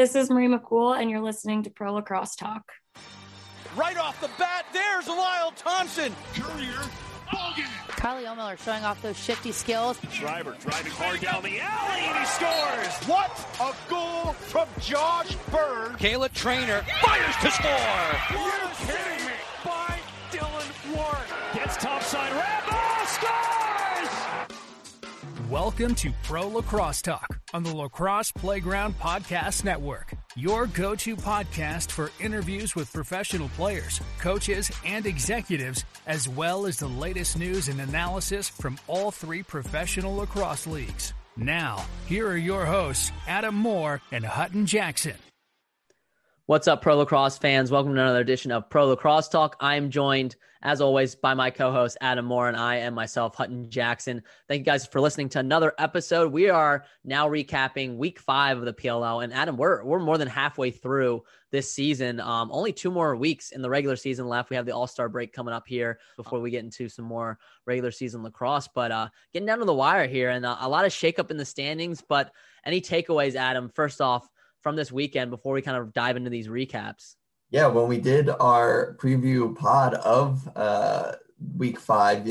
This is Marie McCool, and you're listening to Pro Lacrosse Talk. Right off the bat, there's Lyle Thompson. Currier, Carly Oemiller showing off those shifty skills. Driver driving hard down the alley, and he scores. What a goal from Josh Byrne. Kayla Trainer fires to score. Are you kidding me? By Dylan Ward. Gets topside Rambo scores! Welcome to Pro Lacrosse Talk on the Lacrosse Playground Podcast Network, your go to podcast for interviews with professional players, coaches, and executives, as well as the latest news and analysis from all three professional lacrosse leagues. Now, here are your hosts, Adam Moore and Hutton Jackson. What's up, Pro Lacrosse fans? Welcome to another edition of Pro Lacrosse Talk. I'm joined, as always, by my co host, Adam Moore, and I and myself, Hutton Jackson. Thank you guys for listening to another episode. We are now recapping week five of the PLL. And Adam, we're, we're more than halfway through this season. Um, only two more weeks in the regular season left. We have the All Star break coming up here before we get into some more regular season lacrosse. But uh, getting down to the wire here and uh, a lot of shakeup in the standings. But any takeaways, Adam? First off, from this weekend before we kind of dive into these recaps? Yeah, when we did our preview pod of uh, week five,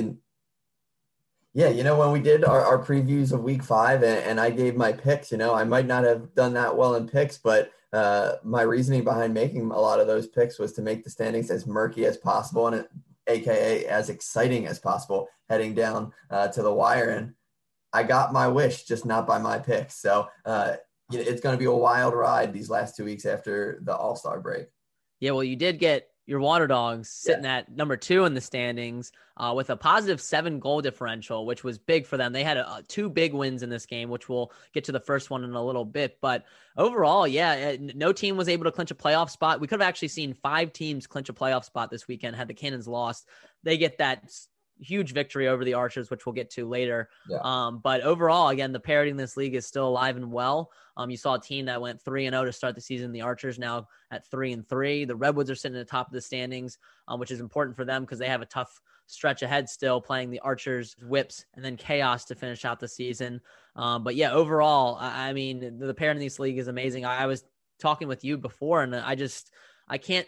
yeah, you know, when we did our, our previews of week five and, and, I gave my picks, you know, I might not have done that well in picks, but uh, my reasoning behind making a lot of those picks was to make the standings as murky as possible and it, AKA as exciting as possible heading down uh, to the wire. And I got my wish, just not by my picks. So, uh, it's going to be a wild ride these last two weeks after the All Star break. Yeah, well, you did get your Water Dogs sitting yeah. at number two in the standings uh, with a positive seven goal differential, which was big for them. They had a, a, two big wins in this game, which we'll get to the first one in a little bit. But overall, yeah, no team was able to clinch a playoff spot. We could have actually seen five teams clinch a playoff spot this weekend had the Cannons lost. They get that huge victory over the Archers, which we'll get to later. Yeah. Um, but overall, again, the parity in this league is still alive and well. Um, you saw a team that went three and zero oh to start the season. The Archers now at three and three. The Redwoods are sitting at the top of the standings, um, which is important for them because they have a tough stretch ahead still, playing the Archers, Whips, and then Chaos to finish out the season. Um, but yeah, overall, I, I mean, the, the pair in this league is amazing. I, I was talking with you before, and I just I can't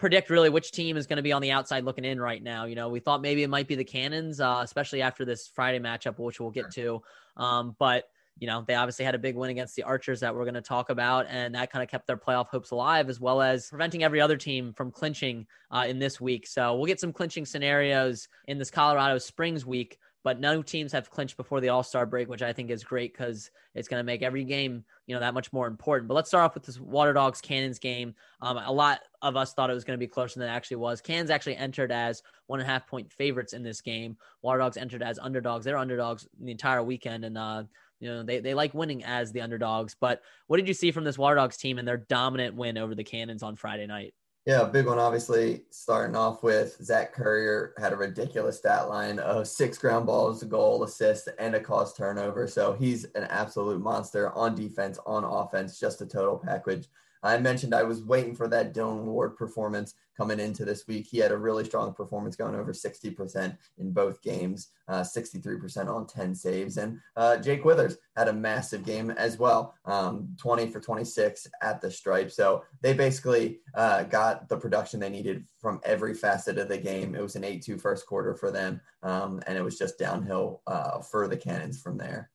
predict really which team is going to be on the outside looking in right now. You know, we thought maybe it might be the Cannons, uh, especially after this Friday matchup, which we'll get to. Um, but you know, they obviously had a big win against the Archers that we're going to talk about, and that kind of kept their playoff hopes alive, as well as preventing every other team from clinching uh, in this week. So we'll get some clinching scenarios in this Colorado Springs week but no teams have clinched before the All Star break, which I think is great because it's going to make every game you know that much more important. But let's start off with this Water Dogs Cannons game. Um, a lot of us thought it was going to be closer than it actually was. Cannons actually entered as one and a half point favorites in this game. Water Dogs entered as underdogs. They're underdogs the entire weekend, and uh, you know they they like winning as the underdogs. But what did you see from this Water Dogs team and their dominant win over the Cannons on Friday night? Yeah, big one. Obviously, starting off with Zach Currier had a ridiculous stat line of six ground balls, a goal, assist, and a cause turnover. So he's an absolute monster on defense, on offense, just a total package. I mentioned I was waiting for that Dylan Ward performance coming into this week. He had a really strong performance, going over 60% in both games, uh, 63% on 10 saves. And uh, Jake Withers had a massive game as well, um, 20 for 26 at the stripe. So they basically uh, got the production they needed from every facet of the game. It was an 8 2 first quarter for them, um, and it was just downhill uh, for the Cannons from there.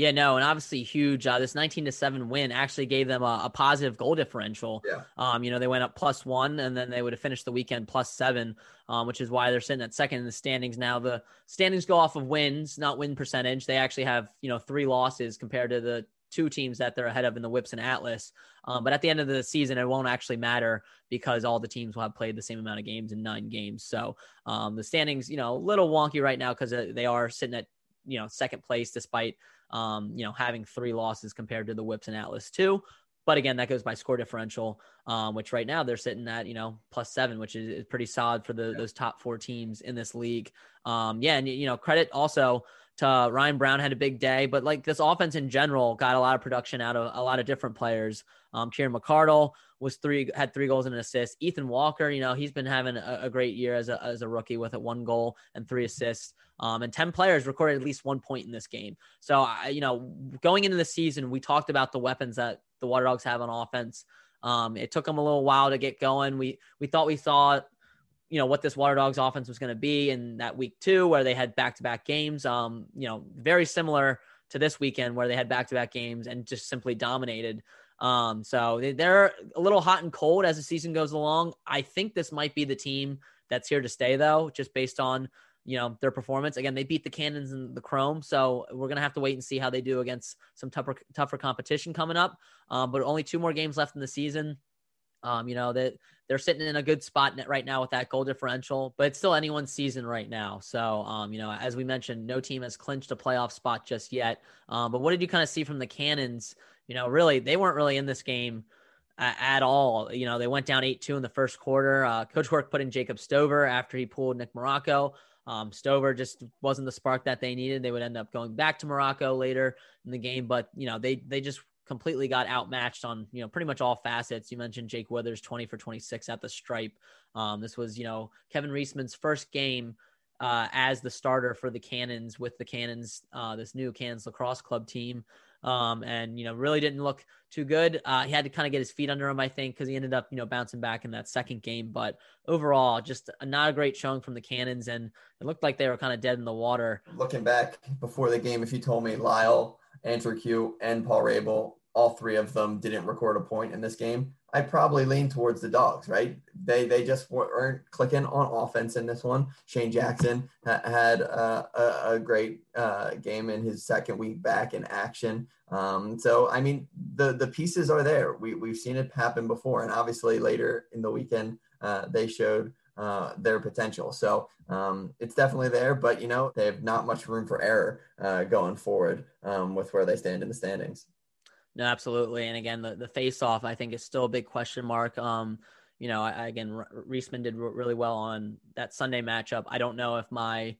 Yeah, no, and obviously huge. Uh, this 19 to 7 win actually gave them a, a, positive goal differential. Yeah. Um, you know, they went up plus one and then they would have finished the weekend plus seven, um, which is why they're sitting at second in the standings now. The standings go off of wins, not win percentage. They actually have, you know, three losses compared to the two teams that they're ahead of in the Whips and Atlas. Um, but at the end of the season, it won't actually matter because all the teams will have played the same amount of games in nine games. So um, the standings, you know, a little wonky right now because uh, they are sitting at, you know, second place despite um, you know, having three losses compared to the Whips and Atlas too. But again, that goes by score differential, um, which right now they're sitting at you know plus seven, which is, is pretty solid for the, yeah. those top four teams in this league. Um, yeah, and you know credit also to Ryan Brown had a big day, but like this offense in general got a lot of production out of a lot of different players. Um, Kieran McArdle was three had three goals and an assist. Ethan Walker, you know, he's been having a, a great year as a as a rookie with a one goal and three assists. Um, and 10 players recorded at least one point in this game. So, I, you know, going into the season, we talked about the weapons that the Water Dogs have on offense. Um, it took them a little while to get going. We we thought we saw, you know, what this Water Dogs offense was going to be in that week two, where they had back to back games. Um, you know, very similar to this weekend where they had back to back games and just simply dominated. Um, so they're a little hot and cold as the season goes along. I think this might be the team that's here to stay, though, just based on you know their performance. Again, they beat the Cannons and the Chrome, so we're gonna have to wait and see how they do against some tougher tougher competition coming up. Um, but only two more games left in the season. Um, you know that they're sitting in a good spot right now with that goal differential, but it's still anyone's season right now. So, um, you know, as we mentioned, no team has clinched a playoff spot just yet. Um, but what did you kind of see from the Cannons? You know, really, they weren't really in this game uh, at all. You know, they went down 8 2 in the first quarter. Uh, Coach Quirk put in Jacob Stover after he pulled Nick Marrocco. Um, Stover just wasn't the spark that they needed. They would end up going back to Marrocco later in the game, but you know they they just completely got outmatched on you know pretty much all facets. You mentioned Jake Withers, twenty for twenty six at the stripe. Um, this was you know Kevin Reisman's first game uh, as the starter for the Cannons with the Cannons, uh, this new Cannons lacrosse club team um, and you know really didn't look too good. Uh, he had to kind of get his feet under him, I think, because he ended up you know bouncing back in that second game. But overall, just not a great showing from the Cannons, and it looked like they were kind of dead in the water. Looking back before the game, if you told me Lyle, Andrew Kew, and Paul Rabil, all three of them didn't record a point in this game, I probably lean towards the dogs, right? They they just weren't clicking on offense in this one. Shane Jackson ha- had uh, a, a, great uh, game in his second week back in action. Um, so I mean, the the pieces are there. We we've seen it happen before, and obviously later in the weekend uh, they showed uh, their potential. So um, it's definitely there, but you know they have not much room for error uh, going forward um, with where they stand in the standings. No, absolutely. And again, the, the face off, I think, is still a big question mark. Um, you know, I, again, Reisman did really well on that Sunday matchup. I don't know if my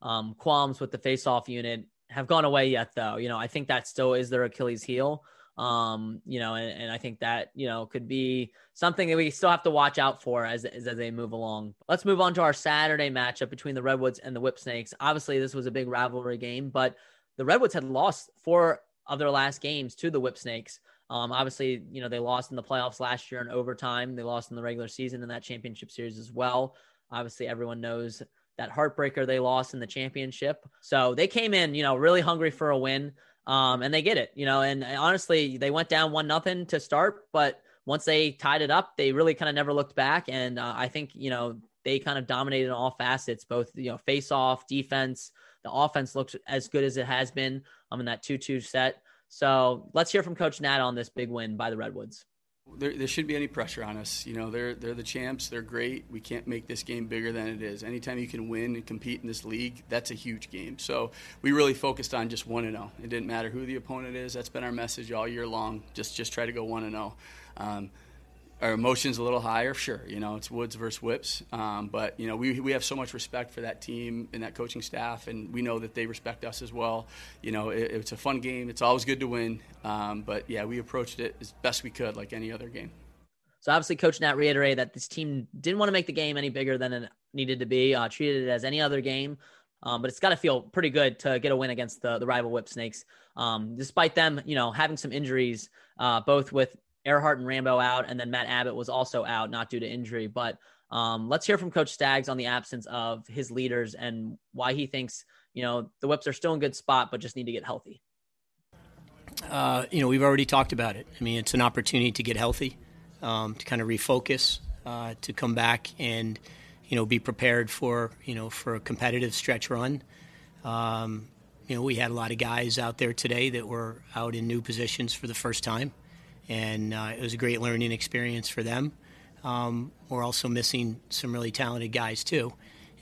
um, qualms with the face off unit have gone away yet, though. You know, I think that still is their Achilles heel. Um, you know, and, and I think that, you know, could be something that we still have to watch out for as, as, as they move along. Let's move on to our Saturday matchup between the Redwoods and the Whip Snakes. Obviously, this was a big rivalry game, but the Redwoods had lost four of their last games to the Whip Snakes. Um, obviously, you know, they lost in the playoffs last year in overtime. They lost in the regular season in that championship series as well. Obviously, everyone knows that heartbreaker they lost in the championship. So they came in, you know, really hungry for a win. Um, and they get it, you know, and honestly, they went down one nothing to start, but once they tied it up, they really kind of never looked back. And uh, I think, you know, they kind of dominated in all facets, both, you know, face off, defense, the offense looks as good as it has been um, in that 2 2 set. So let's hear from Coach Nat on this big win by the Redwoods. There, there shouldn't be any pressure on us. You know, they're they're the champs. They're great. We can't make this game bigger than it is. Anytime you can win and compete in this league, that's a huge game. So we really focused on just one and zero. Oh. It didn't matter who the opponent is. That's been our message all year long. Just just try to go one and zero. Our emotions a little higher, sure. You know, it's Woods versus Whips, um, but you know we we have so much respect for that team and that coaching staff, and we know that they respect us as well. You know, it, it's a fun game. It's always good to win, um, but yeah, we approached it as best we could, like any other game. So obviously, Coach Nat reiterated that this team didn't want to make the game any bigger than it needed to be. Uh, treated it as any other game. Um, but it's got to feel pretty good to get a win against the, the rival Whip Snakes. Um, despite them, you know, having some injuries, uh, both with Ehrhardt and Rambo out, and then Matt Abbott was also out, not due to injury. But um, let's hear from Coach Staggs on the absence of his leaders and why he thinks you know the Whips are still in good spot, but just need to get healthy. Uh, you know, we've already talked about it. I mean, it's an opportunity to get healthy, um, to kind of refocus, uh, to come back and you know be prepared for you know for a competitive stretch run. Um, you know, we had a lot of guys out there today that were out in new positions for the first time and uh, it was a great learning experience for them. Um, we're also missing some really talented guys too,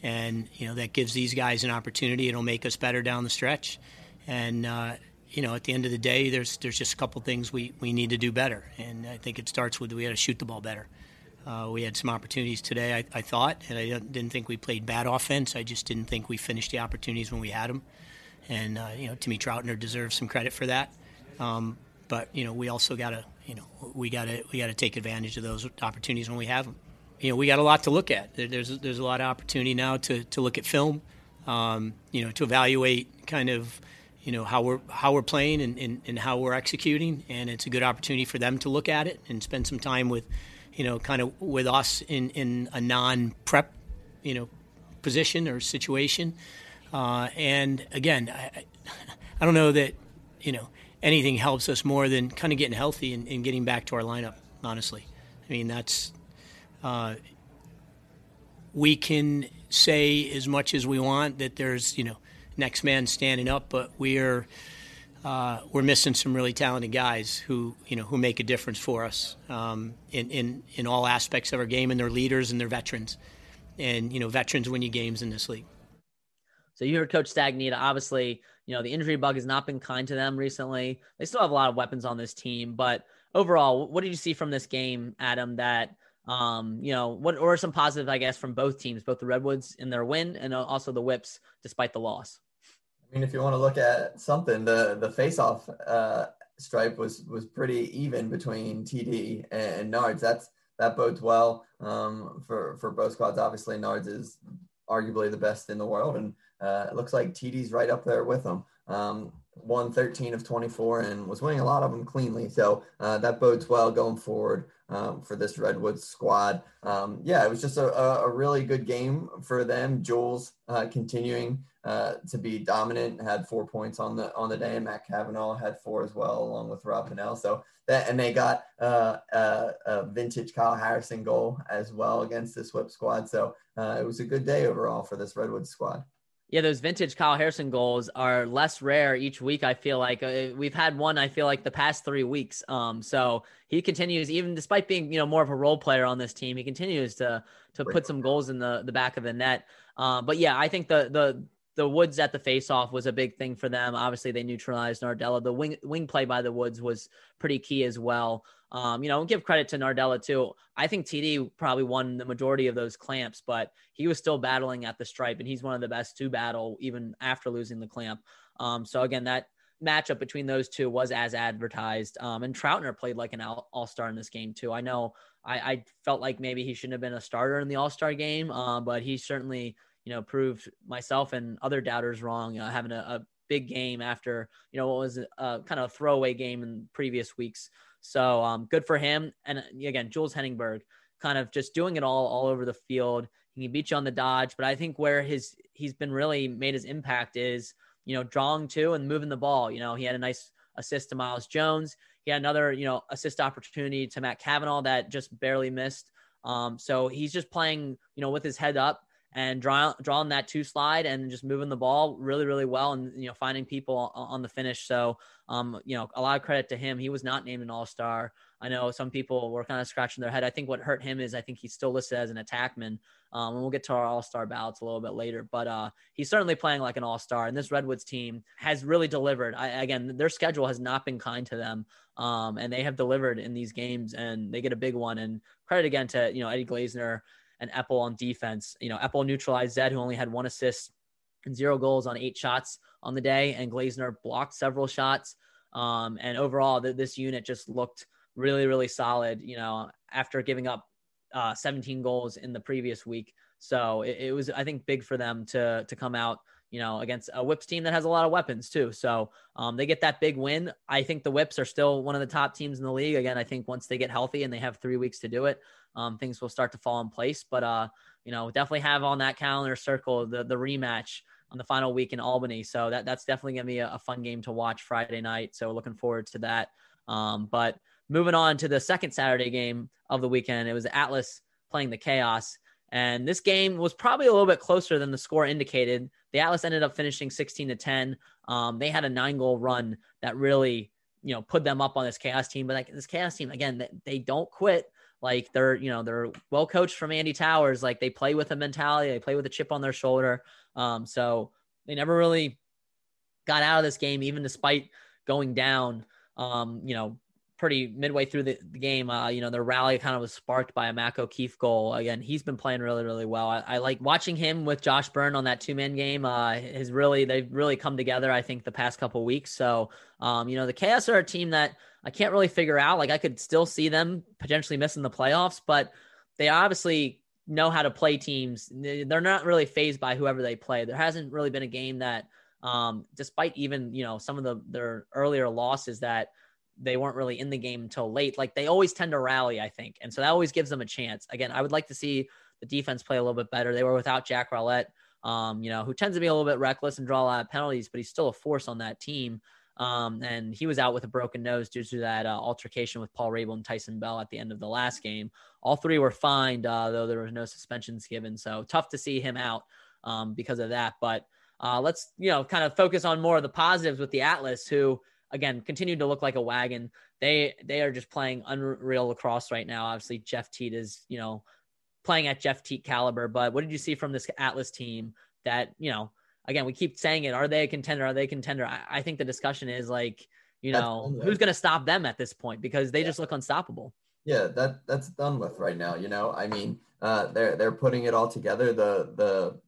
and you know that gives these guys an opportunity. It'll make us better down the stretch, and uh, you know at the end of the day, there's there's just a couple things we, we need to do better, and I think it starts with we got to shoot the ball better. Uh, we had some opportunities today, I, I, thought, and I didn't think we played bad offense. I just didn't think we finished the opportunities when we had them. And, uh, you know, Timmy Troutner deserves some credit for that. Um, but you know we also got to you know we got to we got to take advantage of those opportunities when we have them. You know we got a lot to look at. There's there's a lot of opportunity now to to look at film, um, you know, to evaluate kind of you know how we're how we're playing and, and, and how we're executing, and it's a good opportunity for them to look at it and spend some time with, you know, kind of with us in, in a non-prep, you know, position or situation. Uh, and again, I, I don't know that you know anything helps us more than kind of getting healthy and, and getting back to our lineup. Honestly, I mean that's uh, we can say as much as we want that there's you know next man standing up, but we're uh, we're missing some really talented guys who you know who make a difference for us um, in, in in all aspects of our game, and they're leaders and they're veterans, and you know veterans win you games in this league. So you heard Coach Stagnitta. Obviously, you know the injury bug has not been kind to them recently. They still have a lot of weapons on this team, but overall, what did you see from this game, Adam? That um, you know, what or some positive, I guess, from both teams, both the Redwoods in their win and also the Whips despite the loss. I mean, if you want to look at something, the the face-off uh, stripe was was pretty even between TD and, Nards. That's that bodes well um, for for both squads. Obviously, Nards is arguably the best in the world, and uh, it looks like TD's right up there with them. Um, won 13 of 24 and was winning a lot of them cleanly. So uh, that bodes well going forward um, for this Redwood squad. Um, yeah, it was just a, a, really good game for them. Jules uh, continuing uh, to be dominant, had four points on the on the day, Matt Kavanagh had four as well, along with Rob Pannell. So that and they got uh, a, a, vintage Kyle Harrison goal as well against this Whip squad. So uh, it was a good day overall for this Redwood squad. Yeah, those vintage Kyle Harrison goals are less rare each week. I feel like uh, we've had one. I feel like the past three weeks. Um, so he continues, even despite being you know more of a role player on this team, he continues to to put some goals in the the back of the net. Uh, but yeah, I think the the the Woods at the faceoff was a big thing for them. Obviously, they neutralized Nardella. The wing wing play by the Woods was pretty key as well. Um, you know, give credit to Nardella too. I think TD probably won the majority of those clamps, but he was still battling at the stripe, and he's one of the best to battle even after losing the clamp. Um, so again, that matchup between those two was as advertised. Um, and Troutner played like an all star in this game too. I know I, I, felt like maybe he shouldn't have been a starter in the All Star game, um, but he certainly you know proved myself and other doubters wrong. Know, having a, a big game after you know what was a kind of a throwaway game in previous weeks. So um, good for him. And uh, again, Jules Heningburg kind of just doing it all all over the field. He can beat you on the dodge, but I think where his he's been really made his impact is you know drawing to and moving the ball. You know, he had a nice assist to Myles Jones. He had another you know assist opportunity to Matt Kavanagh that just barely missed. Um, so he's just playing you know with his head up and draw, drawing that two slide and just moving the ball really, really well and, you know, finding people on the finish. So, um, you know, a lot of credit to him. He was not named an all star. I know some people were kind of scratching their head. I think what hurt him is I think he's still listed as an attackman. Um, and we'll get to our all star ballots a little bit later, but uh, he's certainly playing like an all star. And this Redwoods team has really delivered. I, again, their schedule has not been kind to them. Um, and they have delivered in these games and they get a big one. And credit again to, you know, Eddy Glazener and Epple on defense. You know, Epple neutralized Zed, who only had one assist and zero goals on eight shots on the day, and Glazener blocked several shots. Um, and overall, th- this unit just looked really, really solid. You know, after giving up uh, 17 goals in the previous week, so it, it, was, I think, big for them to to come out. You know, against a Whips team that has a lot of weapons too. So um, they get that big win. I think the Whips are still one of the top teams in the league. Again, I think once they get healthy and they have three weeks to do it, um, things will start to fall in place. But uh, you know, definitely have on that calendar circle the the rematch on the final week in Albany. So that that's definitely gonna be a, a fun game to watch Friday night. So looking forward to that. Um, but moving on to the second Saturday game of the weekend, it was Atlas playing the Chaos. And this game was probably a little bit closer than the score indicated. The Atlas ended up finishing 16 to 10. Um, they had a nine goal run that really, you know, put them up on this chaos team. But like this chaos team, again, they, they don't quit. Like they're, you know, they're well coached from Andy Towers. Like they play with a mentality, they play with a chip on their shoulder. Um, so they never really got out of this game, even despite going down. Um, you know, pretty midway through the, the game. Uh, you know, their rally kind of was sparked by a Mac O'Keefe goal. Again, he's been playing really, really well. I, I like watching him with Josh Byrne on that two man game. Uh, has really they've really come together. I think the past couple weeks. So, um, you know, the Chaos are a team that I can't really figure out. Like I could still see them potentially missing the playoffs, but they obviously know how to play teams. They're not really phased by whoever they play. There hasn't really been a game that um, despite even you know some of the their earlier losses that they weren't really in the game until late. Like they always tend to rally, I think, and so that always gives them a chance. Again, I would like to see the defense play a little bit better. They were without Jack Rowlett, um, you know, who tends to be a little bit reckless and draw a lot of penalties, but he's still a force on that team. Um, and he was out with a broken nose due to that uh, altercation with Paul Rabil and Tyson Bell at the end of the last game. All three were fined, uh, though there was no suspensions given. So tough to see him out um, because of that. But uh, let's you know kind of focus on more of the positives with the Atlas, who again continued to look like a wagon. They they are just playing unreal lacrosse right now. Obviously, Jeff Teat is you know playing at Jeff Teat caliber. But what did you see from this Atlas team that you know? Again, we keep saying it. Are they a contender? Are they a contender? I, I think the discussion is like, you know, who's going to stop them at this point because they yeah. just look unstoppable. Yeah, that that's done with right now. You know, I mean, uh, they're they're putting it all together. The the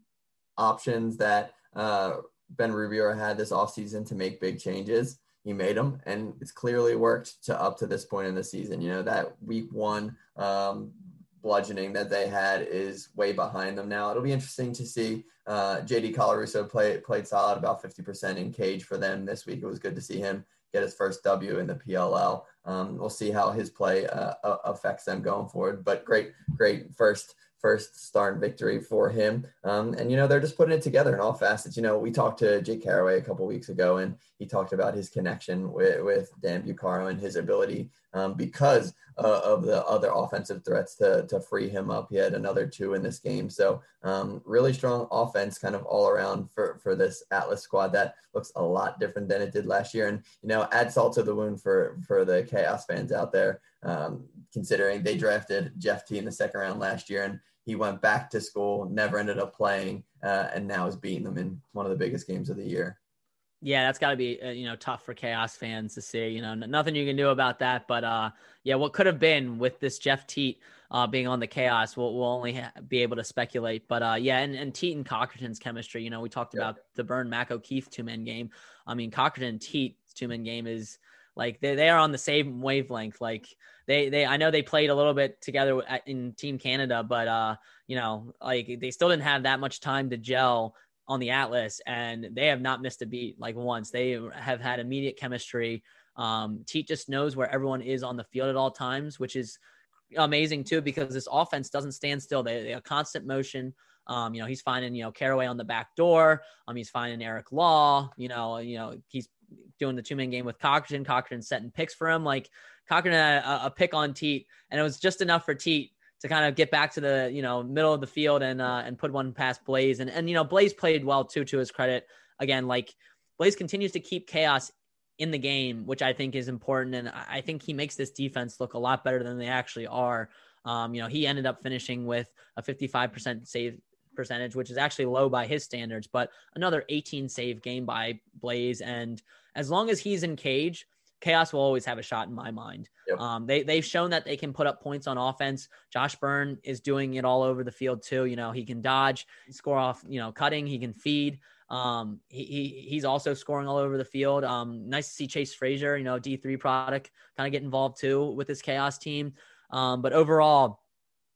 options that uh, Ben Rubeor had this offseason to make big changes, he made them, and it's clearly worked to up to this point in the season. You know, that week one um, bludgeoning that they had is way behind them now. It'll be interesting to see uh, JD Colarusso play, played solid about 50% in cage for them this week. It was good to see him get his first W in the PLL. Um, we'll see how his play uh, affects them going forward. But great, great first first start victory for him. Um, and, you know, they're just putting it together in all facets. You know, we talked to Jake Carraway a couple weeks ago, and he talked about his connection with, with Dan Bucaro and his ability um, because uh, of the other offensive threats to, to free him up. He had another two in this game. So um, really strong offense kind of all around for, for this Atlas squad that looks a lot different than it did last year. And, you know, add salt to the wound for, for the chaos fans out there, um, considering they drafted Jeff Teat in the second round last year. And he went back to school, never ended up playing, uh, and now is beating them in one of the biggest games of the year. Yeah, that's got to be uh, you know tough for Chaos fans to see. You know, nothing you can do about that. But uh, yeah, what could have been with this Jeff Teat uh, being on the Chaos, we'll, we'll only ha- be able to speculate. But uh, yeah, and, and Teat and Cockerton's chemistry. You know, we talked yeah. about the Byrne Mac O'Keefe two man game. I mean, Cockerton and Teat's two man game is like they, they are on the same wavelength. Like they they I know they played a little bit together in Team Canada, but uh you know like they still didn't have that much time to gel on the Atlas, and they have not missed a beat like once. They have had immediate chemistry. Um, Teat just knows where everyone is on the field at all times, which is amazing too because this offense doesn't stand still. They, they have constant motion. Um, you know, he's finding, you know, Carraway on the back door. Um, he's finding Eric Law, you know, you know, he's doing the two man game with Cochrane. Cochrane setting picks for him. Like Cochrane had a, a, pick on Teat, and it was just enough for Teat to kind of get back to the you know middle of the field and uh, and put one past Blaze. And and you know Blaze played well too. To his credit, again, like Blaze continues to keep chaos in the game, which I think is important. And I think he makes this defense look a lot better than they actually are. Um, you know, he ended up finishing with a 55% save percentage, which is actually low by his standards, but another 18 save game by Blaze. And as long as he's in cage, Chaos will always have a shot in my mind. Yep. Um, they they've shown that they can put up points on offense. Josh Byrne is doing it all over the field too. You know, he can dodge, score off, you know, cutting, he can feed. Um, he, he he's also scoring all over the field. Um, nice to see Chase Frazier, you know, D three product, kind of get involved too with this Chaos team. Um, but overall,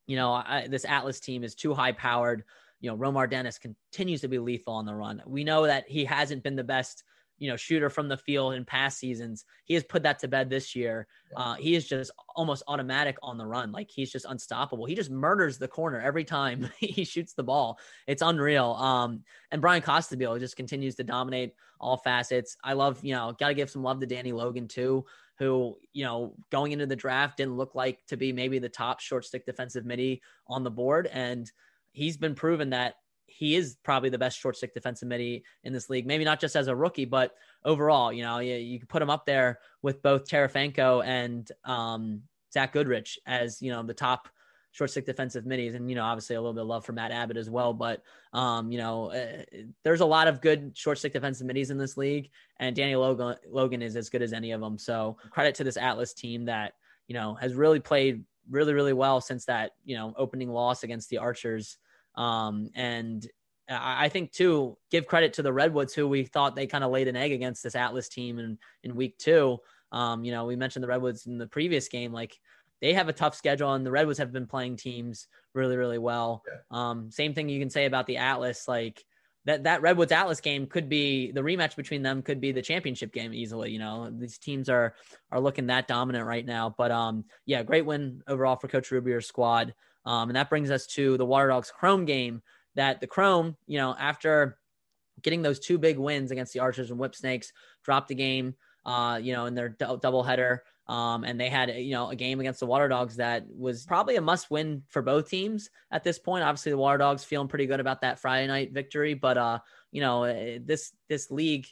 you know, I, this Atlas team is too high powered. You know, Romar Dennis continues to be lethal on the run. We know that he hasn't been the best you know shooter from the field in past seasons. He has put that to bed this year. Uh, he is just almost automatic on the run. Like he's just unstoppable. He just murders the corner every time he shoots the ball. It's unreal. Um, and Bryan Costabile just continues to dominate all facets. I love, you know, got to give some love to Danny Logan too, who, you know, going into the draft didn't look like to be maybe the top short stick defensive midi on the board. And he's been proven that he is probably the best short stick defensive midi in this league. Maybe not just as a rookie, but overall, you know, you, you can put him up there with both Terefenko and um, Zach Goodrich as, you know, the top short stick defensive middies. And, you know, obviously a little bit of love for Matt Abbott as well. But, um, you know, uh, there's a lot of good short stick defensive middies in this league. And Danny Logan, Logan is as good as any of them. So credit to this Atlas team that, you know, has really played really, really well since that, you know, opening loss against the Archers um, and I think too, give credit to the Redwoods who we thought they kind of laid an egg against this Atlas team in, in week two. Um, you know, we mentioned the Redwoods in the previous game, like they have a tough schedule and the Redwoods have been playing teams really, really well. Yeah. Um, same thing you can say about the Atlas, like that that Redwoods Atlas game could be the rematch between them could be the championship game easily. You know, these teams are are looking that dominant right now. But um, yeah, great win overall for Coach Rubeor's squad. Um, and that brings us to the Water Dogs Chrome game. That the Chrome, you know, after getting those two big wins against the Archers and Whip Snakes, dropped the game. Uh, you know, in their d- double header. Um, and they had, you know, a game against the Water Dogs that was probably a must win for both teams at this point. Obviously, the Water Dogs feeling pretty good about that Friday night victory, but, uh, you know, eh, this, this league,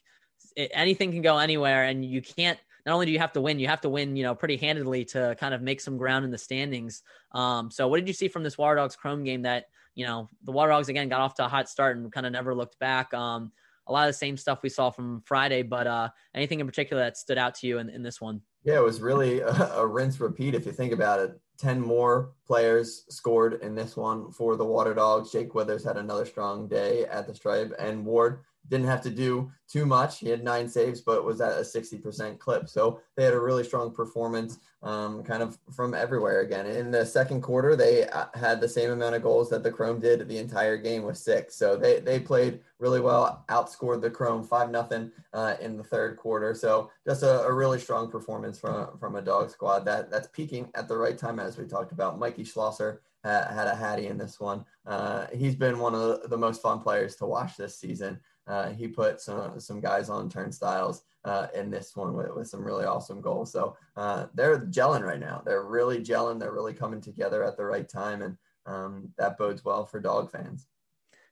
it, anything can go anywhere and you can't, not only do you have to win, you have to win, you know, pretty handedly to kind of make some ground in the standings. Um, so what did you see from this Water Dogs Chrome game that, you know, the Water Dogs again got off to a hot start and kind of never looked back. Um, a lot of the same stuff we saw from Friday, but uh, anything in particular that stood out to you in, in this one? Yeah, it was really a, a, rinse repeat if you think about it. 10 more players scored in this one for the Water Dogs. Jake Withers had another strong day at the stripe, and Ward didn't have to do too much. He had nine saves, but was at a 60% clip. So they had a really strong performance, um, kind of from everywhere again. In the second quarter, they uh, had the same amount of goals that the Chrome did the entire game with six. So they, they played really well, outscored the Chrome 5 nothing uh, in the third quarter. So just a, a, really strong performance from, from a dog squad that, that's peaking at the right time, as we talked about. Mikey Schlosser had a hattie in this one. Uh, he's been one of the most fun players to watch this season. Uh, he put some some guys on turnstiles uh, in this one with, with some really awesome goals. So uh, they're gelling right now. They're really gelling. They're really coming together at the right time, and um, that bodes well for dog fans.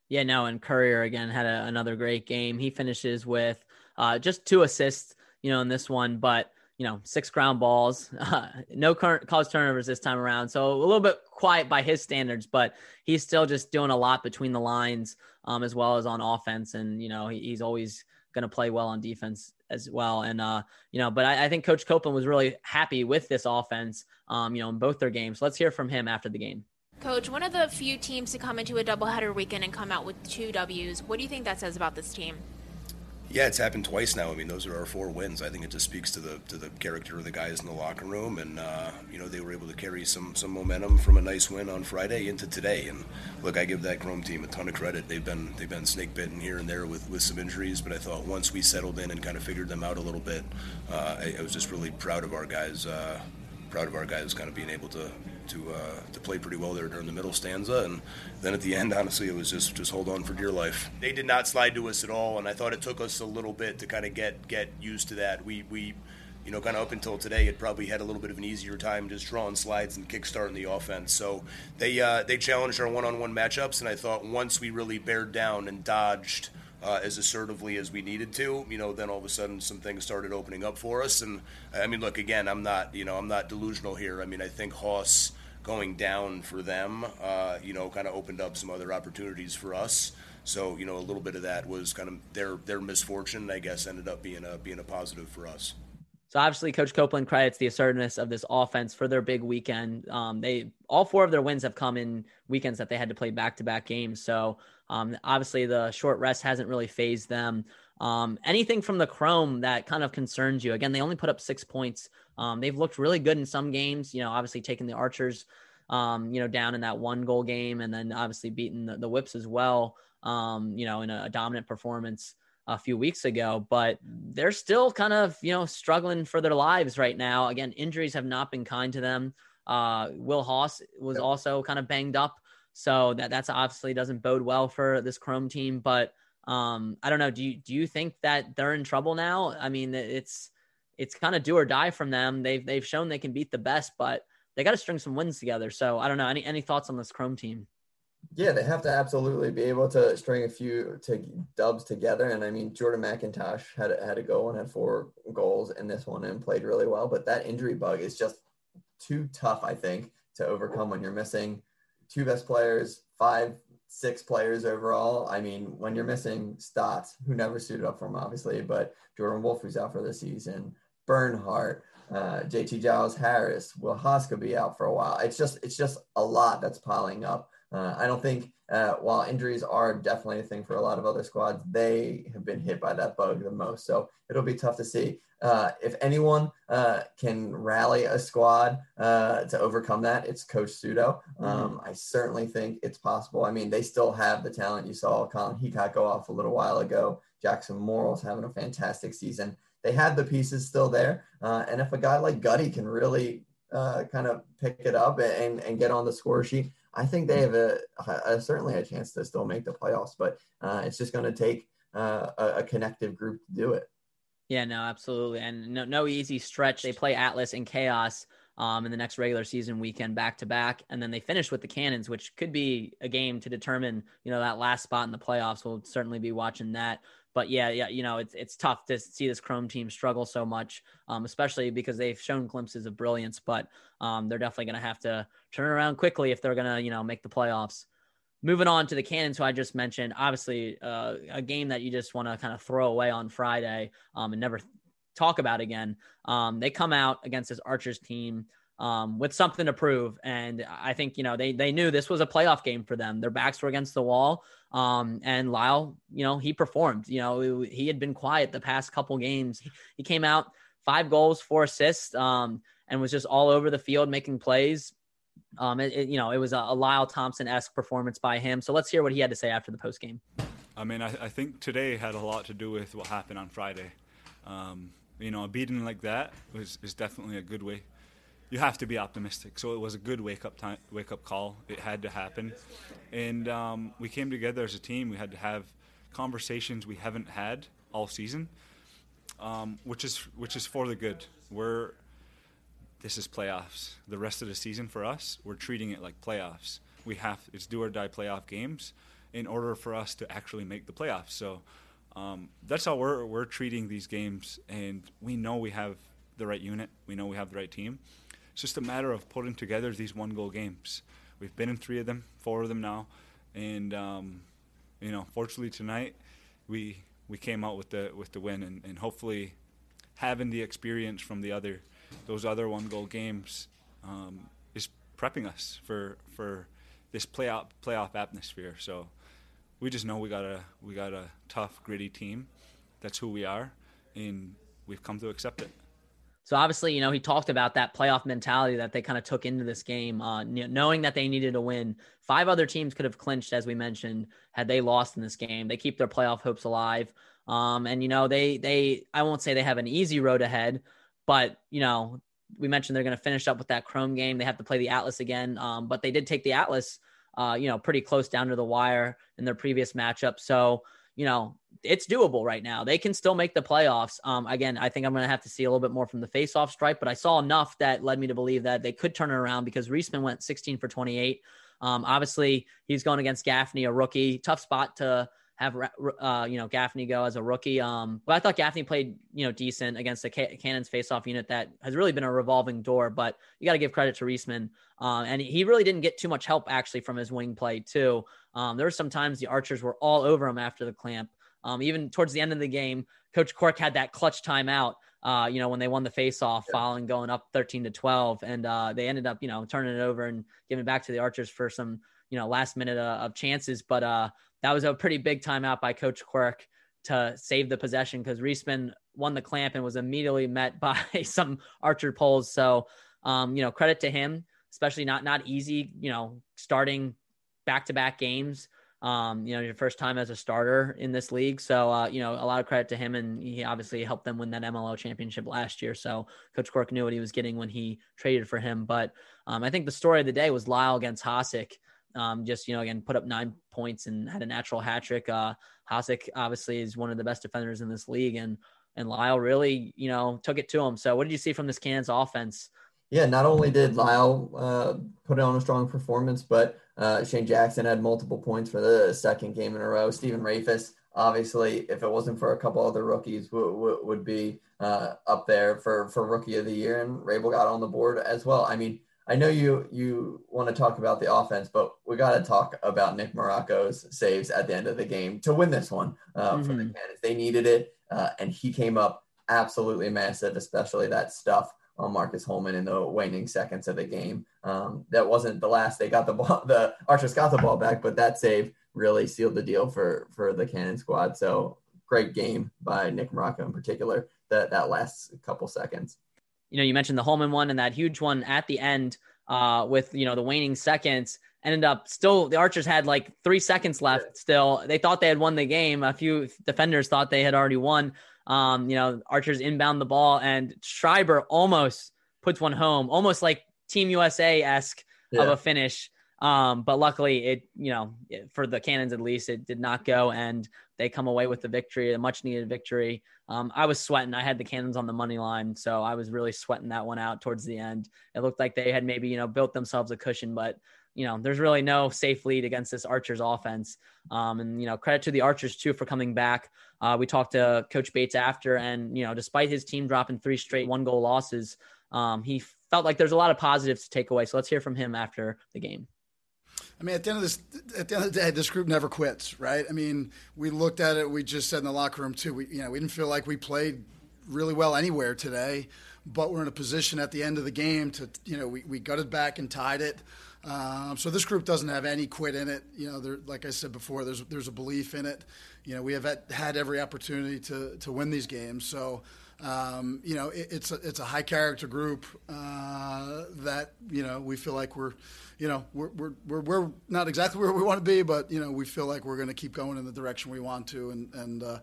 Yeah, no, and Currier again had a, another great game. He finishes with uh, just two assists, you know, in this one, but you know, six ground balls, uh, no current college turnovers this time around. So a little bit quiet by his standards, but he's still just doing a lot between the lines um, as well as on offense. And, you know, he, he's always going to play well on defense as well. And, uh, you know, but I, I, think Coach Copelan was really happy with this offense, um, you know, in both their games. Let's hear from him after the game. Coach, one of the few teams to come into a doubleheader weekend and come out with two W's. What do you think that says about this team? Yeah, it's happened twice now. I mean, those are our four wins. I think it just speaks to the to the character of the guys in the locker room, and uh, you know they were able to carry some some momentum from a nice win on Friday into today. And look, I give that Chrome team a ton of credit. They've been they've been snake bitten here and there with, with some injuries, but I thought once we settled in and kind of figured them out a little bit, uh, I, I, was just really proud of our guys. Uh, proud of our guys kind of being able to to uh, to play pretty well there during the middle stanza, and then at the end, honestly, it was just just hold on for dear life. They did not slide to us at all, and I thought it took us a little bit to kind of get get used to that. We we you know, kind of up until today, it probably had a little bit of an easier time just drawing slides and kickstarting the offense. So they uh, they challenged our one-on-one matchups, and I thought once we really bared down and dodged uh, as assertively as we needed to, you know, then all of a sudden some things started opening up for us. And I mean, look, again, I'm not, you know, I'm not delusional here. I mean, I think Haus going down for them, uh, you know, kind of opened up some other opportunities for us. So, you know, a little bit of that was kind of their their misfortune. I guess ended up being a being a positive for us. So obviously, Coach Copelan credits the assertiveness of this offense for their big weekend. Um, they all four of their wins have come in weekends that they had to play back to back games. So um, obviously, the short rest hasn't really phased them. Um, anything from the Chrome that kind of concerns you? Again, they only put up six points. Um, they've looked really good in some games. You know, obviously taking the Archers, um, you know, down in that one goal game, and then obviously beating the, the Whips as well. Um, you know, in a, a dominant performance a few weeks ago, but they're still kind of, you know, struggling for their lives right now. Again, injuries have not been kind to them. Uh, Will Haus was also kind of banged up. So that that's obviously doesn't bode well for this Chrome team. But um, I don't know. Do you do you think that they're in trouble now? I mean, it's it's kind of do or die from them. They've they've shown they can beat the best, but they got to string some wins together. So I don't know. Any any thoughts on this Chrome team? Yeah, they have to absolutely be able to string a few to dubs together. And I mean, Jordan McIntosh had had a go and had four goals in this one and played really well. But that injury bug is just too tough, I think, to overcome when you're missing two best players, five, six players overall. I mean, when you're missing Stotts, who never suited up for him, obviously, but Jordan Wolf, who's out for the season, Bernhardt, uh, JT Giles Harris, Will Hoska be out for a while. It's just it's just a lot that's piling up uh, I don't think uh, while injuries are definitely a thing for a lot of other squads, they have been hit by that bug the most. So it'll be tough to see. Uh, if anyone uh, can rally a squad uh, to overcome that, it's Coach Sudo. Mm-hmm. Um, mm-hmm. I certainly think it's possible. I mean, they still have the talent. You saw Colin Heacock go off a little while ago. Jackson Morrill's having a fantastic season. They have the pieces still there. Uh, and if a guy like Gutty can really uh, kind of pick it up and, and get on the score sheet, I think they have a, a certainly a chance to still make the playoffs. But uh, it's just going to take a, a connective group to do it. Yeah, no, absolutely. And no, no easy stretch. They play Atlas and Chaos um, in the next regular season weekend back to back. And then they finish with the Cannons, which could be a game to determine, you know, that last spot in the playoffs. We'll certainly be watching that. But yeah, yeah, you know, it's it's tough to see this Chrome team struggle so much, um, especially because they've shown glimpses of brilliance. But um, they're definitely going to have to turn around quickly if they're going to, you know, make the playoffs moving on to the Cannons, who I just mentioned, obviously uh, a game that you just want to kind of throw away on Friday um, and never talk about again. Um, they come out against this Archers team um, with something to prove, and I think you know they they knew this was a playoff game for them. Their backs were against the wall, um, and Lyle, you know, he performed. You know, he had been quiet the past couple games. He, came out five goals, four assists, um, and was just all over the field making plays. Um, it, it, you know, it was a, a Lyle Thompson esque performance by him. So let's hear what he had to say after the post game. I mean, I, I, think today had a lot to do with what happened on Friday. Um, you know, a beating like that was is definitely a good way. You have to be optimistic. So it was a good wake up time, wake up call. It had to happen, and um, we came together as a team. We had to have conversations we haven't had all season, um, which is which is for the good. We're this is playoffs. The rest of the season for us, we're treating it like playoffs. We have it's do or die playoff games in order for us to actually make the playoffs. So um, that's how we're we're treating these games, and we know we have the right unit. We know we have the right team. It's just a matter of putting together these one goal games. We've been in three of them, four of them now, and um, you know, fortunately tonight we we came out with the with the win, and, and hopefully having the experience from the other those other one goal games um, is prepping us for for this playoff playoff atmosphere. So we just know we got a we got a tough, gritty team. That's who we are, and we've come to accept it. So obviously, you know, he talked about that playoff mentality that they kind of took into this game, uh, knowing that they needed to win. Five other teams could have clinched, as we mentioned, had they lost in this game. They keep their playoff hopes alive. Um, and you know, they they I won't say they have an easy road ahead, but you know, we mentioned they're going to finish up with that Chrome game. They have to play the Atlas again, um, but they did take the Atlas, uh, you know, pretty close down to the wire in their previous matchup. So you know, it's doable right now. They can still make the playoffs. Um, again, I think I'm going to have to see a little bit more from the face-off stripe, but I saw enough that led me to believe that they could turn it around because Reisman went 16 for 28. Um, obviously, he's going against Gaffney, a rookie. Tough spot to have uh, you know Gaffney go as a rookie. Um, but I thought Gaffney played you know decent against the Cannons face-off unit that has really been a revolving door. But you got to give credit to Reisman, uh, and he really didn't get too much help actually from his wing play too. Um, there were some times the Archers were all over him after the clamp. Um, even towards the end of the game, Coach Quirk had that clutch timeout. Uh, you know, when they won the face-off, yeah. following going up 13 to 12, and uh, they ended up, you know, turning it over and giving it back to the Archers for some, you know, last minute uh, of chances. But uh, that was a pretty big timeout by Coach Quirk to save the possession because Reisman won the clamp and was immediately met by some Archer poles. So, um, you know, credit to him, especially not not easy. You know, starting back to back games. Um, you know, your first time as a starter in this league. So, uh, you know, a lot of credit to him. And he obviously helped them win that MLO championship last year. So Coach Quirk knew what he was getting when he traded for him. But um, I think the story of the day was Lyle against Hasek. Um, just you know, again, put up nine points and had a natural hat trick. Uh, Hasek obviously is one of the best defenders in this league, and and Lyle really you know took it to him. So, what did you see from this Cannons offense? Yeah, not only did Lyle uh, put on a strong performance, but uh, Shane Jackson had multiple points for the second game in a row. Stephen Rehfuss, obviously, if it wasn't for a couple other rookies, w- w- would be uh, up there for for rookie of the year, and Rabil got on the board as well. I mean, I know you you want to talk about the offense, but we got to talk about Nick Marrocco's saves at the end of the game to win this one uh, mm-hmm. for the mm-hmm. Cannons. They needed it, uh, and he came up absolutely massive, especially that stuff on Marcus Holman in the waning seconds of the game. Um, that wasn't the last they got the ball. The Archers got the ball back, but that save really sealed the deal for for the Cannon squad. So great game by Nick Marrocco in particular. That that last couple seconds. You know, you mentioned the Holman one and that huge one at the end uh, with you know the waning seconds. Ended up still the Archers had like three seconds left. Still, they thought they had won the game. A few defenders thought they had already won. Um, you know, Archers inbound the ball and Schreiber almost puts one home, almost like Team USA esque yeah. of a finish. Um, but luckily, it you know for the Cannons at least, it did not go, and they come away with the victory, a much needed victory. Um, I was sweating. I had the Cannons on the money line, so I was really sweating that one out towards the end. It looked like they had maybe you know built themselves a cushion, but you know, there's really no safe lead against this Archers offense. Um, and, you know, credit to the Archers too for coming back. Uh, we talked to Coach Bates after, and, you know, despite his team dropping three straight one goal losses, um, he felt like there's a lot of positives to take away. So let's hear from him after the game. I mean, at the end of this, at the end of the day, this group never quits, right? I mean, we looked at it. We just said in the locker room too. We, you know, we didn't feel like we played really well anywhere today, but we're in a position at the end of the game to, you know, we, we gutted back and tied it. Um, so this group doesn't have any quit in it. You know, there, like I said before, there's there's a belief in it. You know, we have had every opportunity to to win these games. So. Um, you know, it, it's a, it's a high character group uh, that you know we feel like we're, you know, we're, we're, we're, not exactly where we want to be, but you know we feel like we're going to keep going in the direction we want to, and and uh,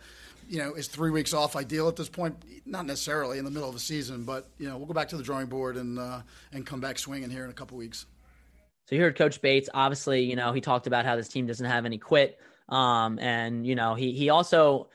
you know, is three weeks off ideal at this point? Not necessarily in the middle of the season, but you know we'll go back to the drawing board and uh, and come back swinging here in a couple weeks. So you heard Coach Bates. Obviously, you know, he talked about how this team doesn't have any quit. Um, and you know, he he also,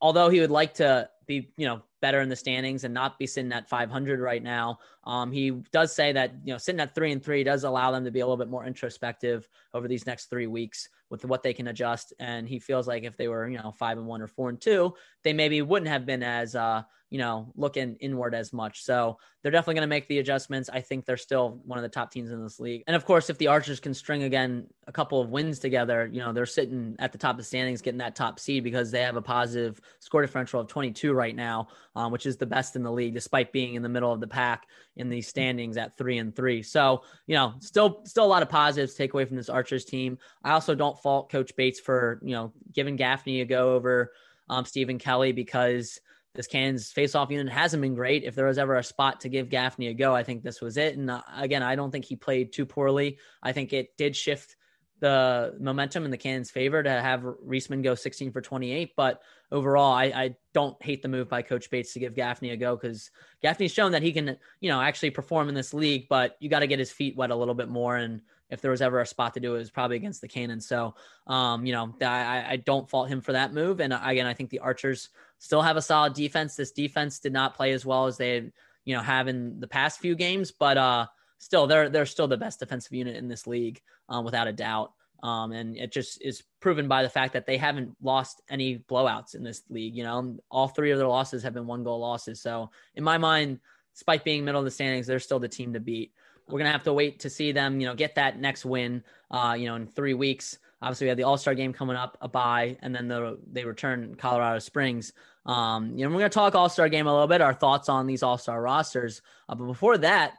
although he would like to be, you know, better in the standings and not be sitting at 500 right now. Um, he does say that you know sitting at three and three does allow them to be a little bit more introspective over these next three weeks with what they can adjust. And he feels like if they were you know five and one or four and two, they maybe wouldn't have been as uh, you know, looking inward as much. So they're definitely going to make the adjustments. I think they're still one of the top teams in this league. And of course, if the Archers can string again a couple of wins together, you know, they're sitting at the top of the standings, getting that top seed because they have a positive score differential of 22 right now, um, which is the best in the league, despite being in the middle of the pack in the standings at three and three. So, you know, still, still a lot of positives take away from this Archers team. I also don't fault Coach Bates for, you know, giving Gaffney a go over um, Stephen Kelly because this Cannons face-off unit hasn't been great. If there was ever a spot to give Gaffney a go, I think this was it. And uh, again, I don't think he played too poorly. I think it did shift the momentum in the Cannons' favor to have Reisman go 16 for 28. But overall, I, I don't hate the move by Coach Bates to give Gaffney a go because Gaffney's shown that he can, you know, actually perform in this league. But you got to get his feet wet a little bit more. And if there was ever a spot to do it, it was probably against the Cannons. So, um, you know, I, I don't fault him for that move. And uh, again, I think the Archers still have a solid defense. This defense did not play as well as they, you know, have in the past few games, but uh, still, they're they're still the best defensive unit in this league, um, without a doubt. Um, and it just is proven by the fact that they haven't lost any blowouts in this league. You know, all three of their losses have been one goal losses. So in my mind, despite being middle of the standings, they're still the team to beat. We're gonna have to wait to see them, you know, get that next win, uh, you know, in three weeks. Obviously, we have the All Star game coming up, a bye, and then the, they return Colorado Springs. Um, you know, we're to talk All Star game a little bit, our thoughts on these All Star rosters. Uh, but before that,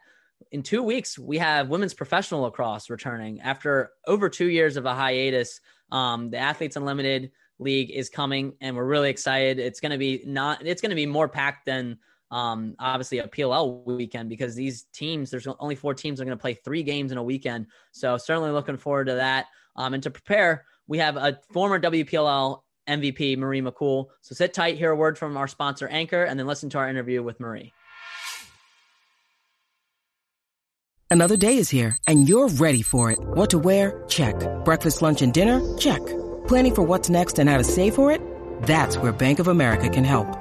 in two weeks, we have women's professional lacrosse returning after over two years of a hiatus. Um, the Athletes Unlimited League is coming, and we're really excited. It's to be not, it's to be more packed than um, obviously a PLL weekend because these teams, there's only four teams are going to play three games in a weekend. So certainly looking forward to that. Um, and to prepare, we have a former WPLL MVP, Marie McCool. So sit tight, hear a word from our sponsor, Anchor, and then listen to our interview with Marie. Another day is here, and you're ready for it. What to wear? Check. Breakfast, lunch, and dinner? Check. Planning for what's next and how to save for it? That's where Bank of America can help.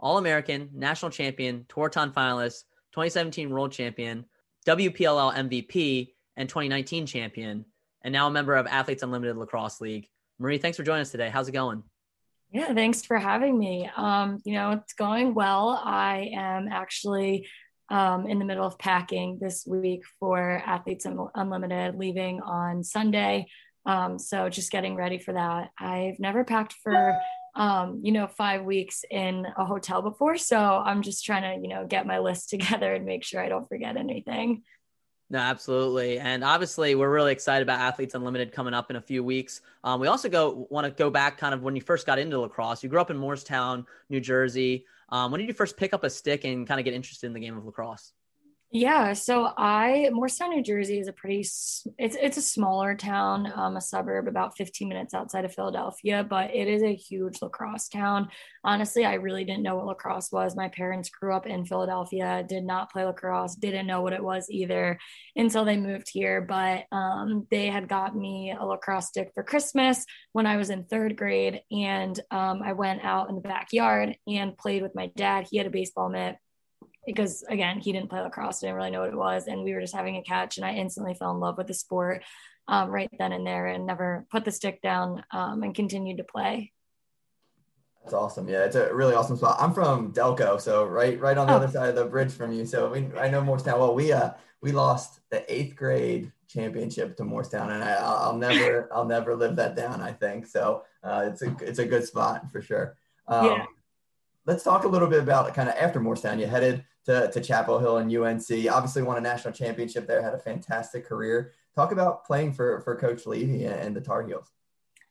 All-American, national champion, Tewaaraton finalist, 2017 world champion, WPLL MVP, and 2019 champion, and now a member of Athletes Unlimited Lacrosse League. Marie, thanks for joining us today. How's it going? Yeah, thanks for having me. Um, you know, it's going well. I am actually um, in the middle of packing this week for Athletes Unlimited, leaving on Sunday. Um, so just getting ready for that. I've never packed for, um, you know, five weeks in a hotel before. So I'm just trying to, you know, get my list together and make sure I don't forget anything. No, absolutely. And obviously, we're really excited about Athletes Unlimited coming up in a few weeks. Um, we also go want to go back kind of when you first got into lacrosse. You grew up in Moorestown, New Jersey. Um, when did you first pick up a stick and kind of get interested in the game of lacrosse? Yeah, so I Moorestown, New Jersey is a pretty it's it's a smaller town, um, a suburb about 15 minutes outside of Philadelphia, but it is a huge lacrosse town. Honestly, I really didn't know what lacrosse was. My parents grew up in Philadelphia, did not play lacrosse, didn't know what it was either until they moved here. But um, they had got me a lacrosse stick for Christmas when I was in third grade, and um, I went out in the backyard and played with my dad. He had a baseball mitt because again, he didn't play lacrosse, didn't really know what it was, and we were just having a catch, and I instantly fell in love with the sport um, right then and there, and never put the stick down um, and continued to play. That's awesome. Yeah, it's a really awesome spot. I'm from Delco, so right right on the oh. other side of the bridge from you. So we I know Moorestown well. We uh we lost the eighth grade championship to Moorestown, and I, I'll never I'll never live that down. I think so. Uh, it's a it's a good spot for sure. Um, yeah. Let's talk a little bit about kind of after Moorestown. You headed to, to Chapel Hill and UNC. Obviously, won a national championship there, had a fantastic career. Talk about playing for, for Coach Levy and the Tar Heels.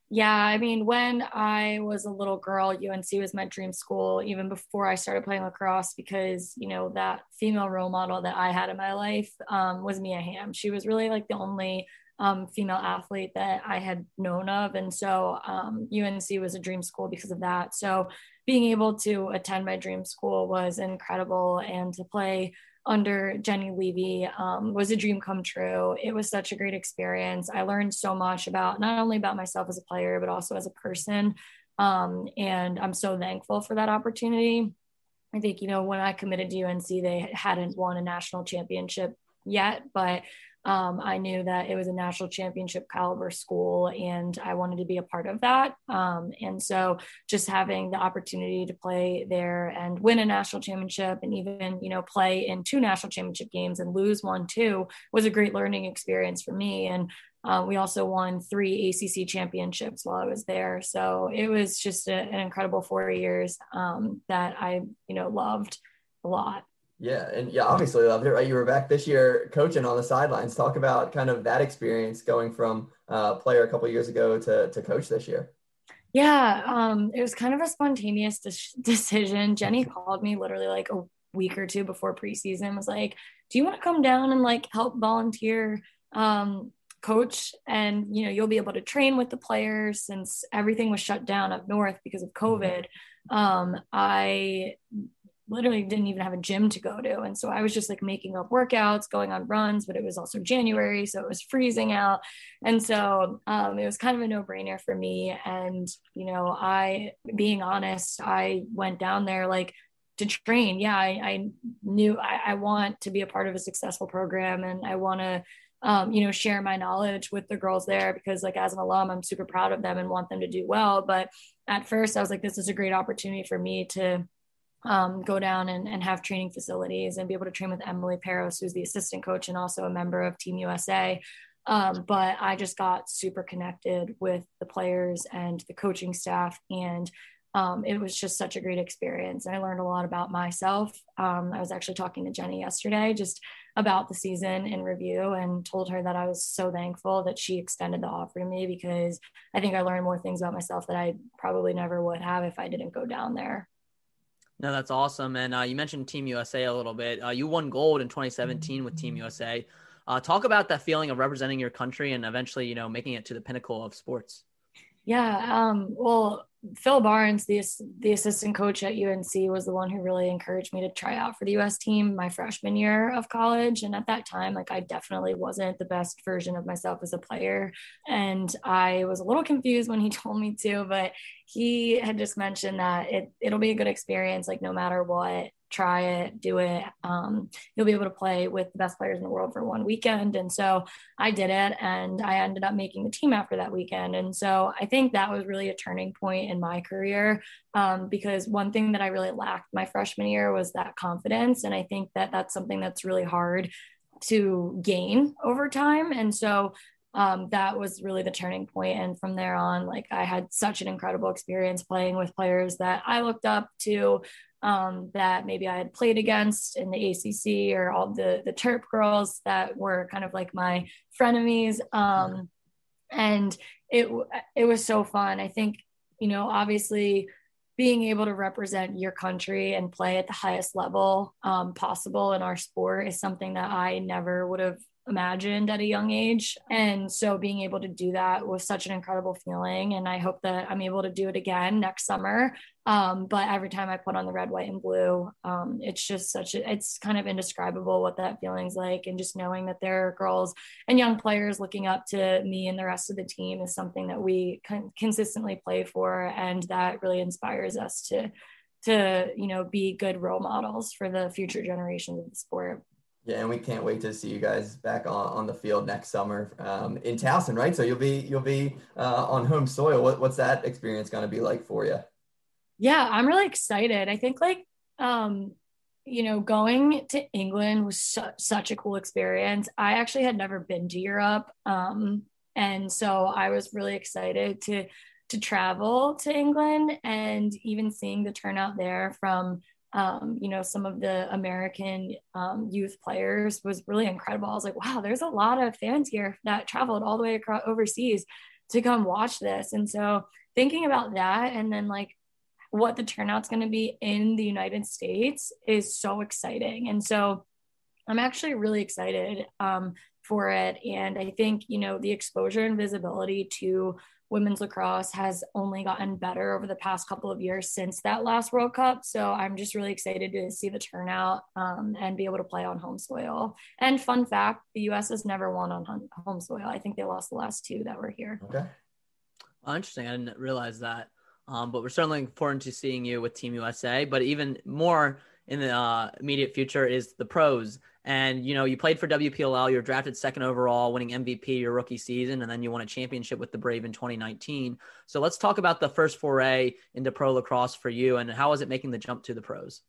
Yeah, I mean, when I was a little girl, UNC was my dream school, even before I started playing lacrosse, because, you know, that female role model that I had in my life um, was Mia Hamm. She was really like the only um, female athlete that I had known of. And so um, UNC was a dream school because of that. So being able to attend my dream school was incredible and to play under Jenny Levy um, was a dream come true. It was such a great experience. I learned so much about not only about myself as a player, but also as a person. Um, and I'm so thankful for that opportunity. I think, you know, when I committed to UNC, they hadn't won a national championship yet, but um, I knew that it was a national championship caliber school and I wanted to be a part of that. Um, and so just having the opportunity to play there and win a national championship and even, you know, play in two national championship games and lose one too was a great learning experience for me. And uh, we also won three ACC championships while I was there. So it was just a, an incredible four years um, that I, you know, loved a lot. Yeah, and yeah, obviously loved it, right? You were back this year coaching on the sidelines. Talk about kind of that experience going from uh, player a couple years ago to to coach this year. Yeah, um, it was kind of a spontaneous de- decision. Jenny called me literally like a week or two before preseason. Was like, "Do you want to come down and like help volunteer um, coach? And you know, you'll be able to train with the players since everything was shut down up north because of mm-hmm. COVID." Um, I literally didn't even have a gym to go to. And so I was just like making up workouts, going on runs, but it was also January. So it was freezing out. And so um, it was kind of a no brainer for me. And, you know, I, being honest, I went down there like, to train. Yeah, I, I knew I, I want to be a part of a successful program and I want to um, you know, share my knowledge with the girls there because, like, as an alum, I'm super proud of them and want them to do well. But at first, I was like, this is a great opportunity for me to um, go down and, and have training facilities and be able to train with Emily Peros, who's the assistant coach and also a member of Team USA. Um, but I just got super connected with the players and the coaching staff, and um, it was just such a great experience. And I learned a lot about myself. Um, I was actually talking to Jenny yesterday just about the season in review and told her that I was so thankful that she extended the offer to me because I think I learned more things about myself that I probably never would have if I didn't go down there. No, that's awesome. And uh, you mentioned Team USA a little bit. Uh, you won gold in 2017 with Team USA. Uh, talk about that feeling of representing your country and eventually, you know, making it to the pinnacle of sports. Yeah. Um, well, Phil Barnes, the the assistant coach at UNC, was the one who really encouraged me to try out for the US team my freshman year of college. And at that time, like I definitely wasn't the best version of myself as a player. And I was a little confused when he told me to, but he had just mentioned that it it'll be a good experience, like no matter what. Try it, do it. Um, you'll be able to play with the best players in the world for one weekend. And so I did it and I ended up making the team after that weekend. And so I think that was really a turning point in my career um, because one thing that I really lacked my freshman year was that confidence. And I think that that's something that's really hard to gain over time. And so um, that was really the turning point. And from there on, like I had such an incredible experience playing with players that I looked up to, um, that maybe I had played against in the ACC or all the the Terp girls that were kind of like my frenemies. Um, and it it was so fun. I think you know obviously being able to represent your country and play at the highest level um, possible in our sport is something that I never would have imagined at a young age. And so being able to do that was such an incredible feeling. And I hope that I'm able to do it again next summer. Um, but every time I put on the red, white, and blue, um, it's just such a, it's kind of indescribable what that feeling's like. And just knowing that there are girls and young players looking up to me and the rest of the team is something that we con- consistently play for. And that really inspires us to, to, you know, be good role models for the future generations of the sport. Yeah, and we can't wait to see you guys back on, on the field next summer um, in Towson, right? So you'll be you'll be uh, on home soil. What, what's that experience going to be like for you? Yeah, I'm really excited. I think like um, you know going to England was su- such a cool experience. I actually had never been to Europe, um, and so I was really excited to to travel to England and even seeing the turnout there from um, you know, some of the American um, youth players was really incredible. I was like, wow, there's a lot of fans here that traveled all the way across overseas to come watch this. And so thinking about that and then like what the turnout's going to be in the United States is so exciting. And so I'm actually really excited um, for it. And I think, you know, the exposure and visibility to women's lacrosse has only gotten better over the past couple of years since that last World Cup. So I'm just really excited to see the turnout um, and be able to play on home soil. And fun fact the US has never won on home soil. I think they lost the last two that were here. Okay. Well, interesting. I didn't realize that. Um, but we're certainly looking forward to seeing you with Team USA. But even more in the uh, immediate future is the pros. And you know, you played for WPLL. you're drafted second overall, winning MVP your rookie season, and then you won a championship with the Brave in 2019. So let's talk about the first foray into pro lacrosse for you, and how was it making the jump to the pros?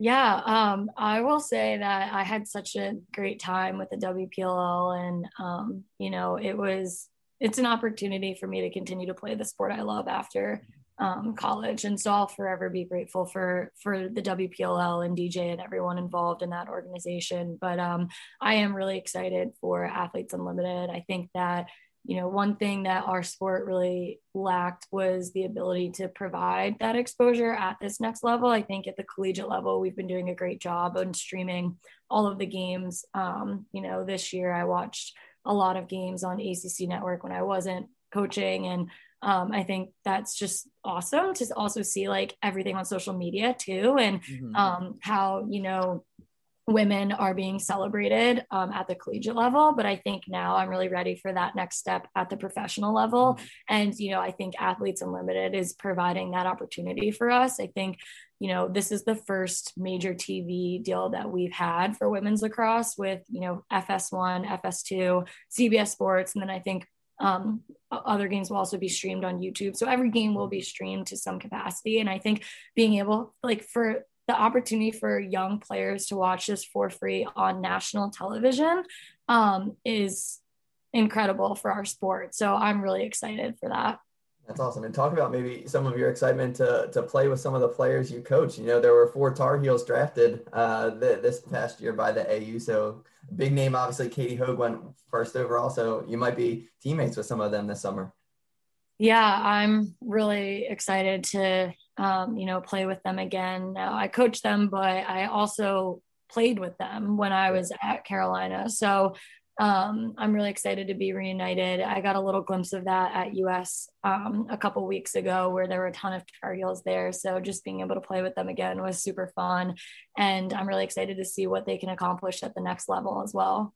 Yeah, um, I will say that I had such a great time with the WPLL, and um, you know, it was it's an opportunity for me to continue to play the sport I love after um, college. And so I'll forever be grateful for for the WPLL and DJ and everyone involved in that organization. But um, I am really excited for Athletes Unlimited. I think that you know one thing that our sport really lacked was the ability to provide that exposure at this next level i think at the collegiate level we've been doing a great job on streaming all of the games um, you know this year i watched a lot of games on acc network when i wasn't coaching and um, I think that's just awesome to also see like everything on social media too, and mm-hmm. um, how you know women are being celebrated um, at the collegiate level. But I think now I'm really ready for that next step at the professional level, mm-hmm. and you know I think Athletes Unlimited is providing that opportunity for us. I think you know this is the first major tv deal that we've had for women's lacrosse with you know fs1 fs2 cbs sports and then i think um, other games will also be streamed on YouTube. So every game will be streamed to some capacity. And I think being able, like, for the opportunity for young players to watch this for free on national television um, is incredible for our sport. So I'm really excited for that. That's awesome. And talk about maybe some of your excitement to, to play with some of the players you coach. You know, there were four Tar Heels drafted uh, the, this past year by the AU. So big name, obviously, Katie Hoeg went first overall. So you might be teammates with some of them this summer. Yeah, I'm really excited to, um, you know, play with them again. Now I coach them, but I also played with them when I was at Carolina. So um, I'm really excited to be reunited. I got a little glimpse of that at US um, a couple weeks ago where there were a ton of Tar Heels there. So just being able to play with them again was super fun. And I'm really excited to see what they can accomplish at the next level as well.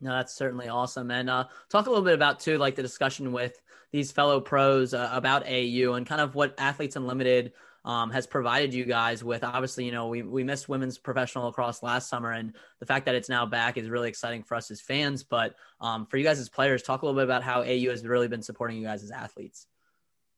No, that's certainly awesome. And uh, talk a little bit about too, like the discussion with these fellow pros uh, about AU and kind of what Athletes Unlimited um, has provided you guys with. Obviously, you know, we, we missed women's professional lacrosse last summer, and the fact that it's now back is really exciting for us as fans. But um, for you guys as players, talk a little bit about how AU has really been supporting you guys as athletes.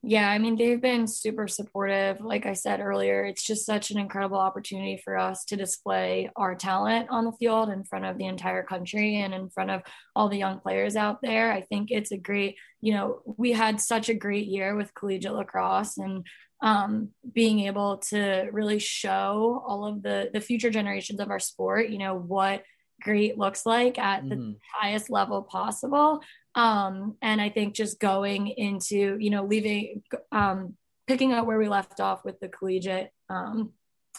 Yeah, I mean, they've been super supportive. Like I said earlier, it's just such an incredible opportunity for us to display our talent on the field in front of the entire country and in front of all the young players out there. I think it's a great, you know, we had such a great year with collegiate lacrosse and um, being able to really show all of the the future generations of our sport, you know, what great looks like at the mm-hmm. highest level possible um, and I think just going into, you know, leaving, um, picking up where we left off with the collegiate um,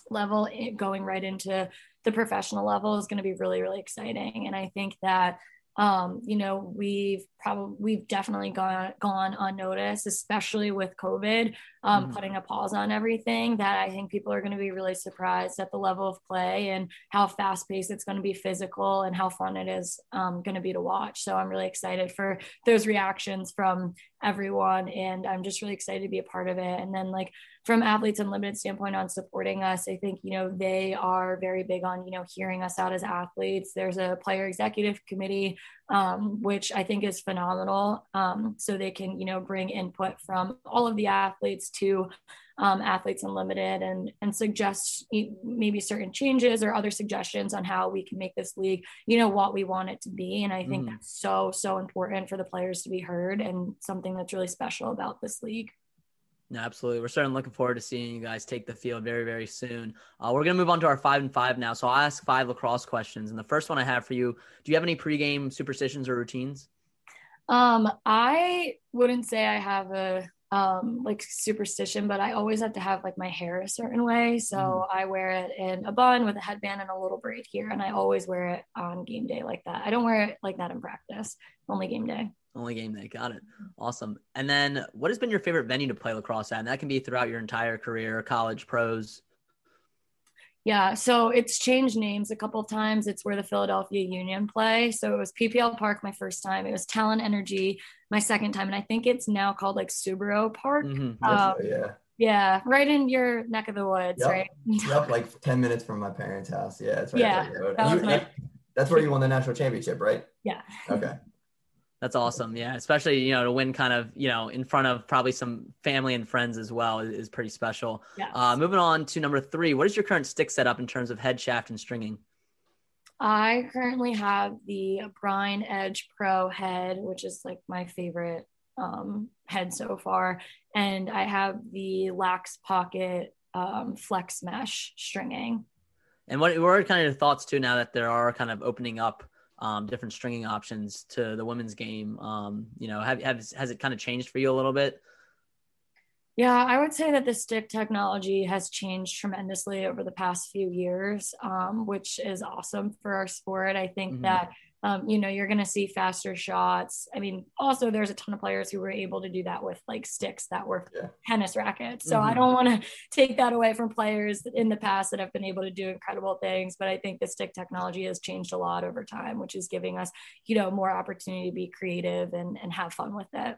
level, going right into the professional level is going to be really, really exciting. And I think that um, you know, we've probably we've definitely gone gone unnoticed, especially with COVID um, mm putting a pause on everything. That I think people are going to be really surprised at the level of play and how fast paced it's going to be, physical, and how fun it is um, going to be to watch. So I'm really excited for those reactions from everyone, and I'm just really excited to be a part of it. And then like from athletes unlimited standpoint on supporting us i think you know they are very big on you know hearing us out as athletes there's a player executive committee um, which i think is phenomenal. Um, so they can you know bring input from all of the athletes to um, athletes unlimited and and suggest maybe certain changes or other suggestions on how we can make this league you know what we want it to be. And i think mm. that's so so important for the players to be heard and something that's really special about this league no, absolutely. We're certainly looking forward to seeing you guys take the field very, very soon. Uh, we're going to move on to our five and five now. So I'll ask five lacrosse questions. And the first one I have for you do you have any pregame superstitions or routines? Um, I wouldn't say I have a um like superstition but i always have to have like my hair a certain way so mm. i wear it in a bun with a headband and a little braid here and i always wear it on game day like that i don't wear it like that in practice only game day only game day. Got it. Awesome. And then what has been your favorite venue to play lacrosse at? And that can be throughout your entire career, college, pros. Yeah, so it's changed names a couple of times. It's where the Philadelphia Union play. So it was PPL Park my first time. It was Talen Energy my second time, and I think it's now called like Subaru Park. Mm-hmm. Um, yeah. Yeah, right in your neck of the woods, yep. right? yep, like ten minutes from my parents' house. Yeah, it's right yeah, that you, my... That's where you won the national championship, right? Yeah. Okay. That's awesome. Yeah. Especially, you know, to win kind of, you know, in front of probably some family and friends as well is, is pretty special. Yes. Uh, moving on to number three, what is your current stick setup in terms of head shaft and stringing? I currently have the Brine Edge Pro head, which is like my favorite um, head so far. And I have the Lax Pocket um, Flex Mesh stringing. And what, what are kind of your thoughts too now that there are kind of opening up um, different stringing options to the women's game. Um, you know, have, have has it kind of changed for you a little bit? Yeah, I would say that the stick technology has changed tremendously over the past few years, um, which is awesome for our sport. I think mm-hmm. that um, you know, you're going to see faster shots. I mean, also there's a ton of players who were able to do that with like sticks that were yeah. tennis rackets. So mm-hmm. I don't want to take that away from players in the past that have been able to do incredible things. But I think the stick technology has changed a lot over time, which is giving us, you know, more opportunity to be creative and, and have fun with it.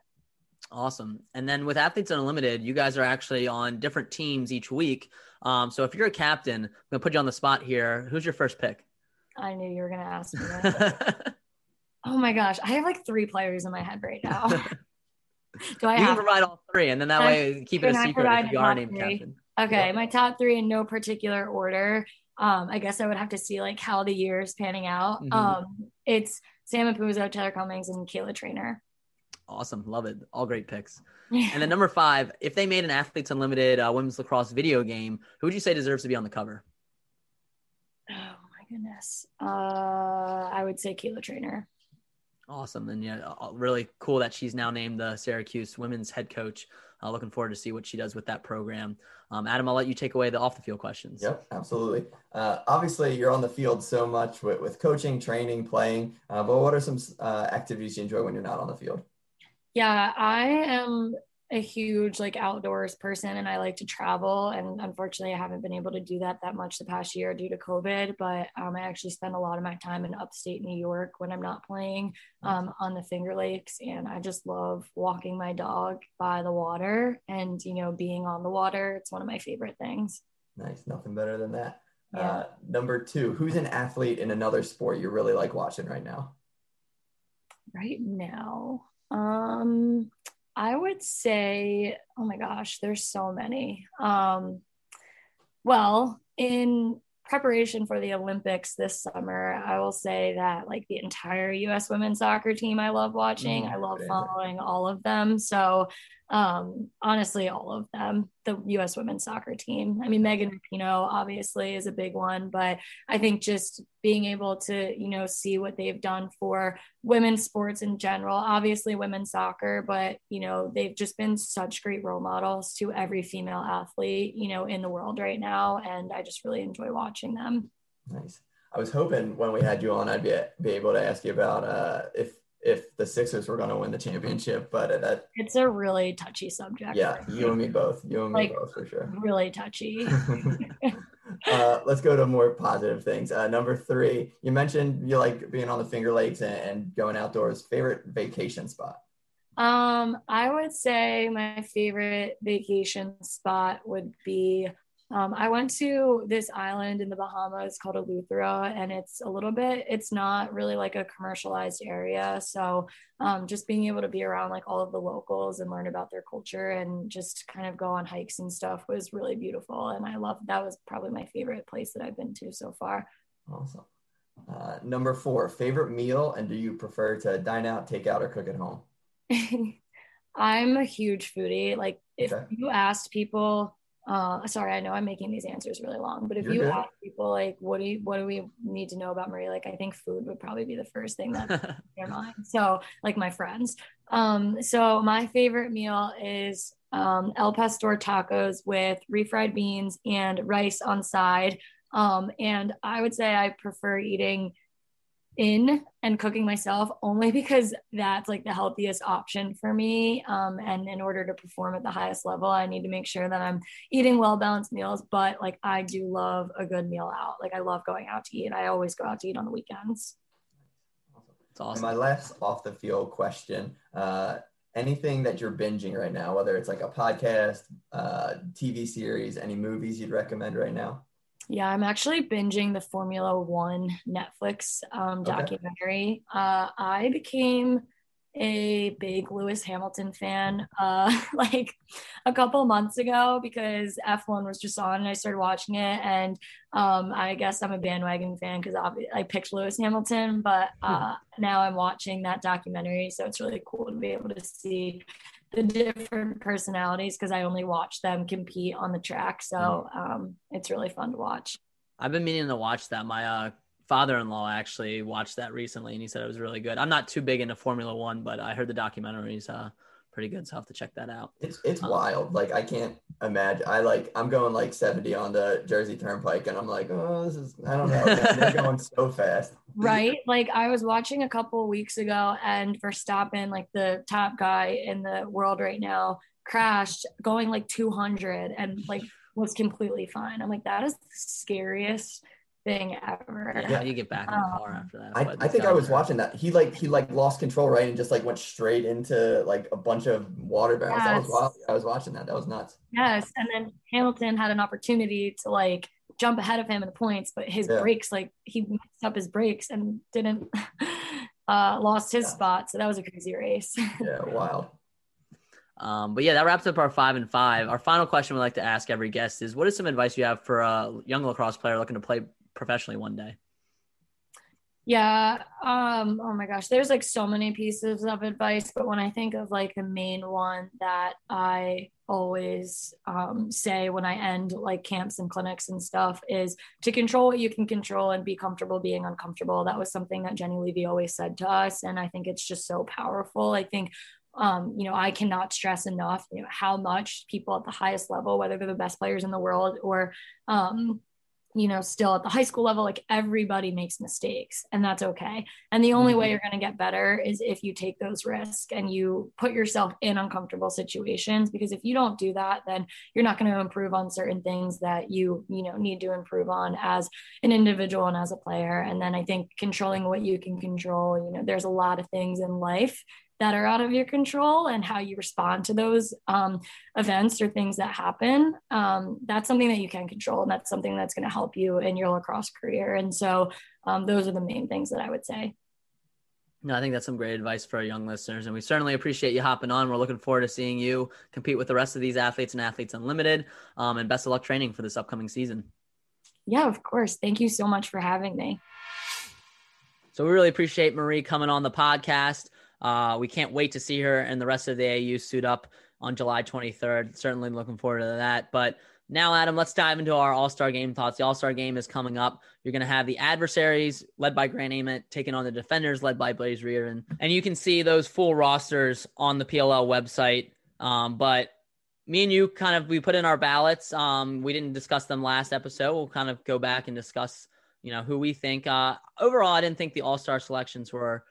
Awesome. And then with Athletes Unlimited, you guys are actually on different teams each week. Um, so if you're a captain, I'm going to put you on the spot here. Who's your first pick? I knew you were going to ask me that. oh my gosh. I have like three players in my head right now. Do I you have- can provide all three, and then that way keep it a secret if you are named captain. Okay, my top three in no particular order. Um, I guess I would have to see like how the year is panning out. Mm-hmm. Um, it's Sam Apuzzo, Taylor Cummings, and Kayla Treanor. Awesome, love it. All great picks. and then number five, if they made an Athletes Unlimited uh, women's lacrosse video game, who would you say deserves to be on the cover? Oh goodness. Uh, I would say Kayla Treanor. Awesome. And yeah, uh, really cool that she's now named the Syracuse women's head coach. Uh, looking forward to see what she does with that program. Um, Adam, I'll let you take away the off the field questions. Yep, absolutely. Uh, obviously, you're on the field so much with, with coaching, training, playing. Uh, but what are some uh, activities you enjoy when you're not on the field? Yeah, I am a huge like outdoors person and I like to travel. And unfortunately, I haven't been able to do that that much the past year due to COVID. But um, I actually spend a lot of my time in upstate New York when I'm not playing um, on the Finger Lakes. And I just love walking my dog by the water and, you know, being on the water. It's one of my favorite things. Nice. Nothing better than that. Yeah. Uh, number two, who's an athlete in another sport you really like watching right now? Right now. Um, I would say, oh my gosh, there's so many. Um, well, in preparation for the Olympics this summer, I will say that like the entire US women's soccer team I love watching. Mm, I love following all of them. So um honestly all of them the us women's soccer team. I mean megan rapinoe obviously is a big one but i think just being able to you know see what they've done for women's sports in general obviously women's soccer but you know they've just been such great role models to every female athlete you know in the world right now and i just really enjoy watching them. Nice. I was hoping when we had you on, I'd be, be able to ask you about uh, if if the Sixers were going to win the championship, but that it's a really touchy subject yeah, you and me both, you and me both for sure. really touchy uh, let's go to more positive things. Uh, number three, you mentioned you like being on the Finger Lakes and, and going outdoors. Favorite vacation spot? Um, I would say my favorite vacation spot would be um, I went to this island in the Bahamas called Eleuthera, and it's a little bit, it's not really like a commercialized area. So um, just being able to be around like all of the locals and learn about their culture and just kind of go on hikes and stuff was really beautiful. And I love that was probably my favorite place that I've been to so far. Awesome. Uh, number four, favorite meal, and do you prefer to dine out, take out, or cook at home? I'm a huge foodie. Like if Okay. you asked people, uh, sorry, I know I'm making these answers really long, but if You're you good. ask people like, what do you, what do we need to know about Marie? Like, I think food would probably be the first thing that comes to their mind. So like my friends. Um, so my favorite meal is um, Al Pastor tacos with refried beans and rice on side. Um, and I would say I prefer eating in and cooking myself only because that's like the healthiest option for me. Um, and in order to perform at the highest level, I need to make sure that I'm eating well balanced meals. But like, I do love a good meal out. Like, I love going out to eat. I always go out to eat on the weekends. It's And awesome. my last off the field question: uh, anything that you're binging right now, whether it's like a podcast, uh, TV series, any movies you'd recommend right now? Yeah, I'm actually binging the Formula One Netflix um, Okay. documentary. Uh, I became a big Lewis Hamilton fan uh, like a couple months ago because F1 was just on and I started watching it. And um, I guess I'm a bandwagon fan because I picked Lewis Hamilton, but uh, now I'm watching that documentary. So it's really cool to be able to see the different personalities because I only watch them compete on the track. So um, it's really fun to watch. I've been meaning to watch that. My uh, father-in-law actually watched that recently, and he said it was really good. I'm not too big into Formula One, but I heard the documentaries uh, pretty good, so I'll have to check that out. It's it's Um, wild. Like I can't imagine. I like I'm going like 70 on the Jersey Turnpike, and I'm like, oh, this is I don't know. They're going so fast. Right. Like I was watching a couple weeks ago and Verstappen, like the top guy in the world right now, crashed going like 200 and like was completely fine. I'm like, that is the scariest thing ever. Yeah, how do you get back in the Um, car after that? I, I think I done. was watching that. He like he like lost control right and just like went straight into like a bunch of water barrels. That was wild. I was watching that. That was nuts. Yes. And then Hamilton had an opportunity to like jump ahead of him in the points, but his Yeah. brakes, like he messed up his brakes and didn't uh lost his spot. So that was a crazy race. Yeah, wild. Um, but yeah, that wraps up our five and five. Our final question we like to ask every guest is: What is some advice you have for a young lacrosse player looking to play professionally one day? Yeah. Um, oh my gosh, there's like so many pieces of advice, but when I think of like the main one that I always um, say when I end like camps and clinics and stuff is to control what you can control and be comfortable being uncomfortable. That was something that Jenny Levy always said to us. And I think it's just so powerful. I think um, you know, I cannot stress enough, you know, how much people at the highest level, whether they're the best players in the world or um, you know, still at the high school level, like everybody makes mistakes and that's okay. And the only way mm-hmm. you're going to get better is if you take those risks and you put yourself in uncomfortable situations. Because if you don't do that, then you're not going to improve on certain things that you, you know, need to improve on as an individual and as a player. And then I think controlling what you can control, you know, there's a lot of things in life that are out of your control and how you respond to those um, events or things that happen um, that's something that you can control and that's something that's going to help you in your lacrosse career and so um, those are the main things that i would say no, I think that's some great advice for our young listeners, and we certainly appreciate you hopping on. We're looking forward to seeing you compete with the rest of these athletes and Athletes Unlimited. Um, and best of luck training for this upcoming season. Yeah, of course. Thank you so much for having me. So we really appreciate Marie coming on the podcast. Uh, we can't wait to see her and the rest of the AU suit up on July 23rd. Certainly looking forward to that. But now, Adam, let's dive into our All Star game thoughts. The All Star game is coming up. You're going to have the adversaries led by Grant Ament taking on the defenders led by Blaze Riorden. And you can see those full rosters on the PLL website. Um, but me and you kind of we put in our ballots. Um, we didn't discuss them last episode. We'll kind of go back and discuss, you know, who we think. Uh, overall, I didn't think the All Star selections were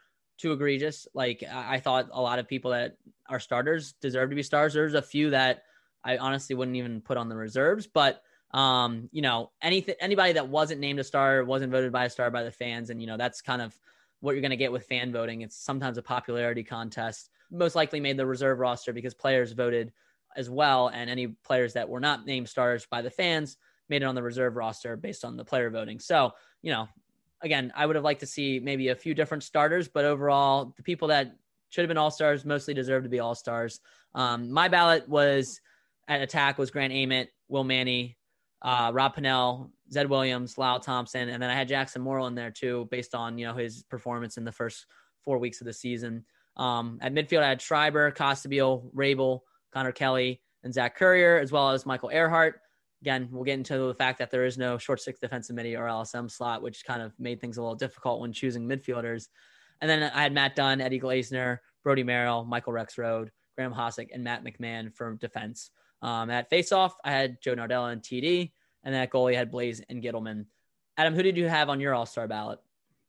too egregious. Like I thought a lot of people that are starters deserve to be stars. There's a few that I honestly wouldn't even put on the reserves, but um, you know, anything anybody that wasn't named a star wasn't voted by a star by the fans, and you know that's kind of what you're going to get with fan voting. It's sometimes a popularity contest. Most likely made the reserve roster because players voted as well, and any players that were not named stars by the fans made it on the reserve roster based on the player voting. So, you know, again, I would have liked to see maybe a few different starters, but overall, the people that should have been all stars mostly deserve to be all stars. Um, my ballot was at attack was Grant Ament, Will Manny, uh, Rob Pannell, Zed Williams, Lyle Thompson, and then I had Jackson Morrill in there too, based on you know his performance in the first four weeks of the season. Um, at midfield, I had Schreiber, Costabile, Rabil, Connor Kelly, and Zach Currier, as well as Michael Ehrhardt. Again, we'll get into the fact that there is no short six defensive midi or LSM slot, which kind of made things a little difficult when choosing midfielders. And then I had Matt Dunn, Eddy Glazener, Brody Merrill, Michael Rexrode, Graham Hossack, and Matt McMahon for defense. Um, at faceoff, I had Joe Nardella and TD, and at goalie, I had Blaze and Gittleman. Adam, who did you have on your All Star ballot?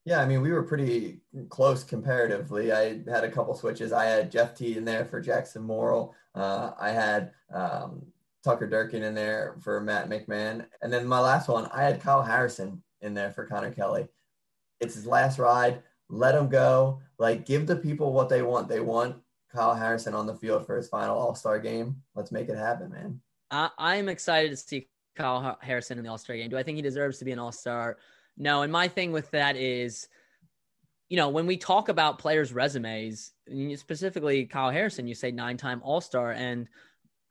Yeah, I mean, we were pretty close comparatively. I had a couple switches. I had Jeff Teat in there for Jackson Morrill. Uh, I had um, Tucker Durkin in there for Matt McMahon. And then my last one, I had Kyle Harrison in there for Connor Kelly. It's his last ride. Let him go. Like, give the people what they want. They want Kyle Harrison on the field for his final All Star game. Let's make it happen, man. I, am excited to see Kyle Harrison in the All Star game. Do I think he deserves to be an All Star? No. And my thing with that is, you know, when we talk about players' resumes, specifically Kyle Harrison, you say nine time All Star. And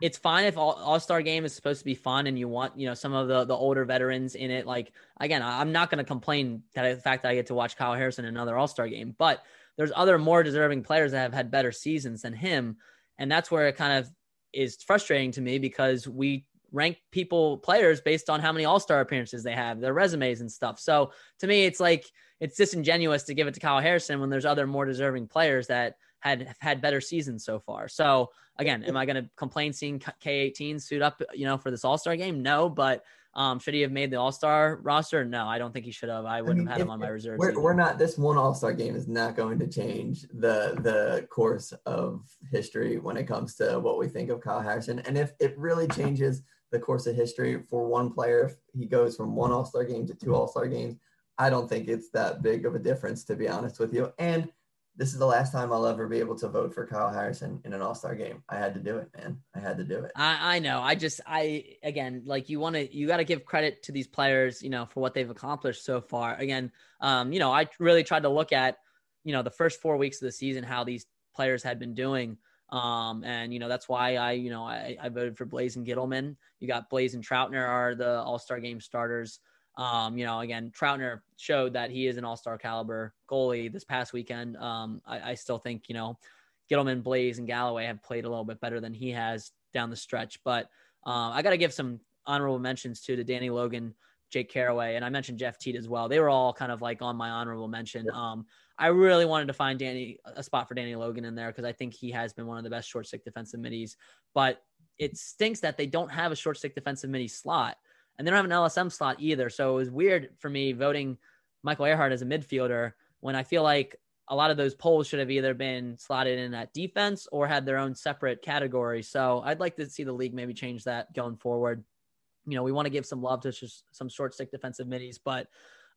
it's fine if all, star game is supposed to be fun and you want you know some of the the older veterans in it. Like again i'm not going to complain that the fact that i get to watch kyle harrison in another all-star game but there's other more deserving players that have had better seasons than him. And that's where it kind of is frustrating to me because we rank people players based on how many all-star appearances they have their resumes and stuff. So to me it's like it's disingenuous to give it to kyle harrison when there's other more deserving players that had had better seasons so far. So again, am I going to complain seeing K18 suit up, you know, for this All Star game? No, but um, should he have made the All Star roster? No, I don't think he should have. I wouldn't I mean, have had him on my reserve. We're, we're, not. This one All Star game is not going to change the the course of history when it comes to what we think of Kyle Harrison. And if it really changes the course of history for one player, if he goes from one All Star game to two All Star games, I don't think it's that big of a difference, to be honest with you. And this is the last time I'll ever be able to vote for Kyle Harrison in an All Star game. I had to do it, man. I had to do it. I, I know. I just, I again, like you want to, you got to give credit to these players, you know, for what they've accomplished so far. Again, um, you know, I really tried to look at, you know, the first four weeks of the season, how these players had been doing. Um, and you know that's why I, you know, I, I voted for Blaze and Gittleman. You got Blaze and Troutner are the All Star game starters. Um, you know, again, Troutner showed that he is an all-star caliber goalie this past weekend. Um, I, I, still think, you know, Gittleman, Blaze, and Galloway have played a little bit better than he has down the stretch. But um, I got to give some honorable mentions to to Danny Logan, Jake Carraway, and I mentioned Jeff Teat as well. They were all kind of like on my honorable mention. Um, I really wanted to find Danny a spot for Danny Logan in there because I think he has been one of the best short stick defensive middies. But it stinks that they don't have a short stick defensive midi slot. And they don't have an LSM slot either. So it was weird for me voting Michael Ehrhardt as a midfielder when I feel like a lot of those polls should have either been slotted in at defense or had their own separate category. So I'd like to see the league maybe change that going forward. You know, we want to give some love to just some short stick defensive middies, but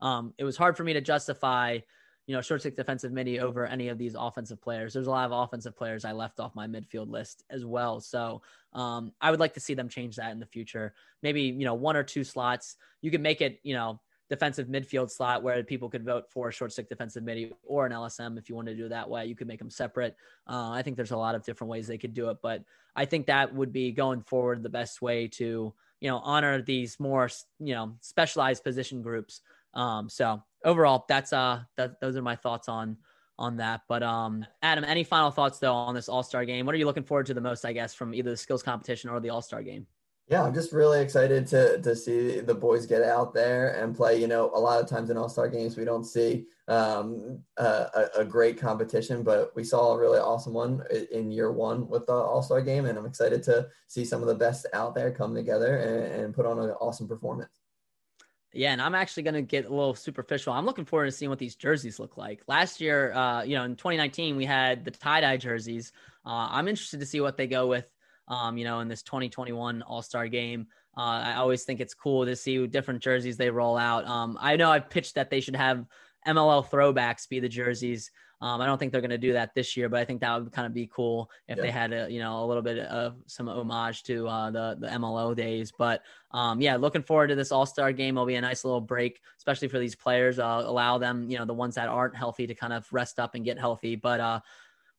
um, it was hard for me to justify, you know, short stick defensive midi over any of these offensive players. There's a lot of offensive players I left off my midfield list as well. So um, I would like to see them change that in the future. Maybe, you know, one or two slots. You could make it, you know, defensive midfield slot where people could vote for a short stick defensive midi or an LSM if you want to do it that way. You could make them separate. Uh, I think there's a lot of different ways they could do it, but I think that would be going forward the best way to you know honor these more you know specialized position groups. Um, so overall, that's uh that those are my thoughts on on that. But um, Adam, any final thoughts though on this All Star game? What are you looking forward to the most? I guess from either the skills competition or the All Star game. Yeah, I'm just really excited to to see the boys get out there and play. You know, a lot of times in All Star games we don't see um, a, a, great competition, but we saw a really awesome one in year one with the All Star game, and I'm excited to see some of the best out there come together and, and put on an awesome performance. Yeah, and I'm actually going to get a little superficial. I'm looking forward to seeing what these jerseys look like. Last year, uh, you know, in 2019, we had the tie dye jerseys. Uh, I'm interested to see what they go with um, you know, in this 2021 All Star game. Uh, I always think it's cool to see different jerseys they roll out. Um, I know I've pitched that they should have MLL throwbacks be the jerseys. Um, I don't think they're going to do that this year, but I think that would kind of be cool if yeah. they had a you know a little bit of some homage to uh, the the MLL days. But um, yeah, looking forward to this All Star game. It'll be a nice little break, especially for these players. Uh, allow them, you know, the ones that aren't healthy to kind of rest up and get healthy. But uh,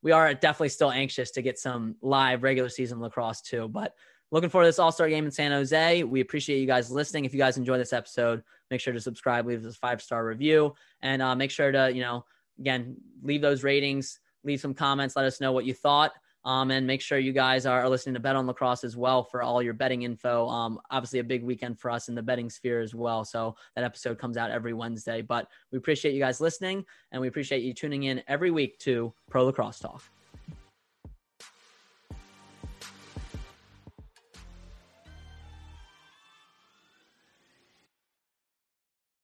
we are definitely still anxious to get some live regular season lacrosse too. But looking forward to this All Star game in San Jose. We appreciate you guys listening. If you guys enjoy this episode, make sure to subscribe, leave us a five star review, and uh, make sure to you know again leave those ratings, leave some comments, let us know what you thought. Um, and make sure you guys are listening to Bet on Lacrosse as well for all your betting info. Um, obviously, a big weekend for us in the betting sphere as well. So that episode comes out every Wednesday. But we appreciate you guys listening, and we appreciate you tuning in every week to Pro Lacrosse Talk.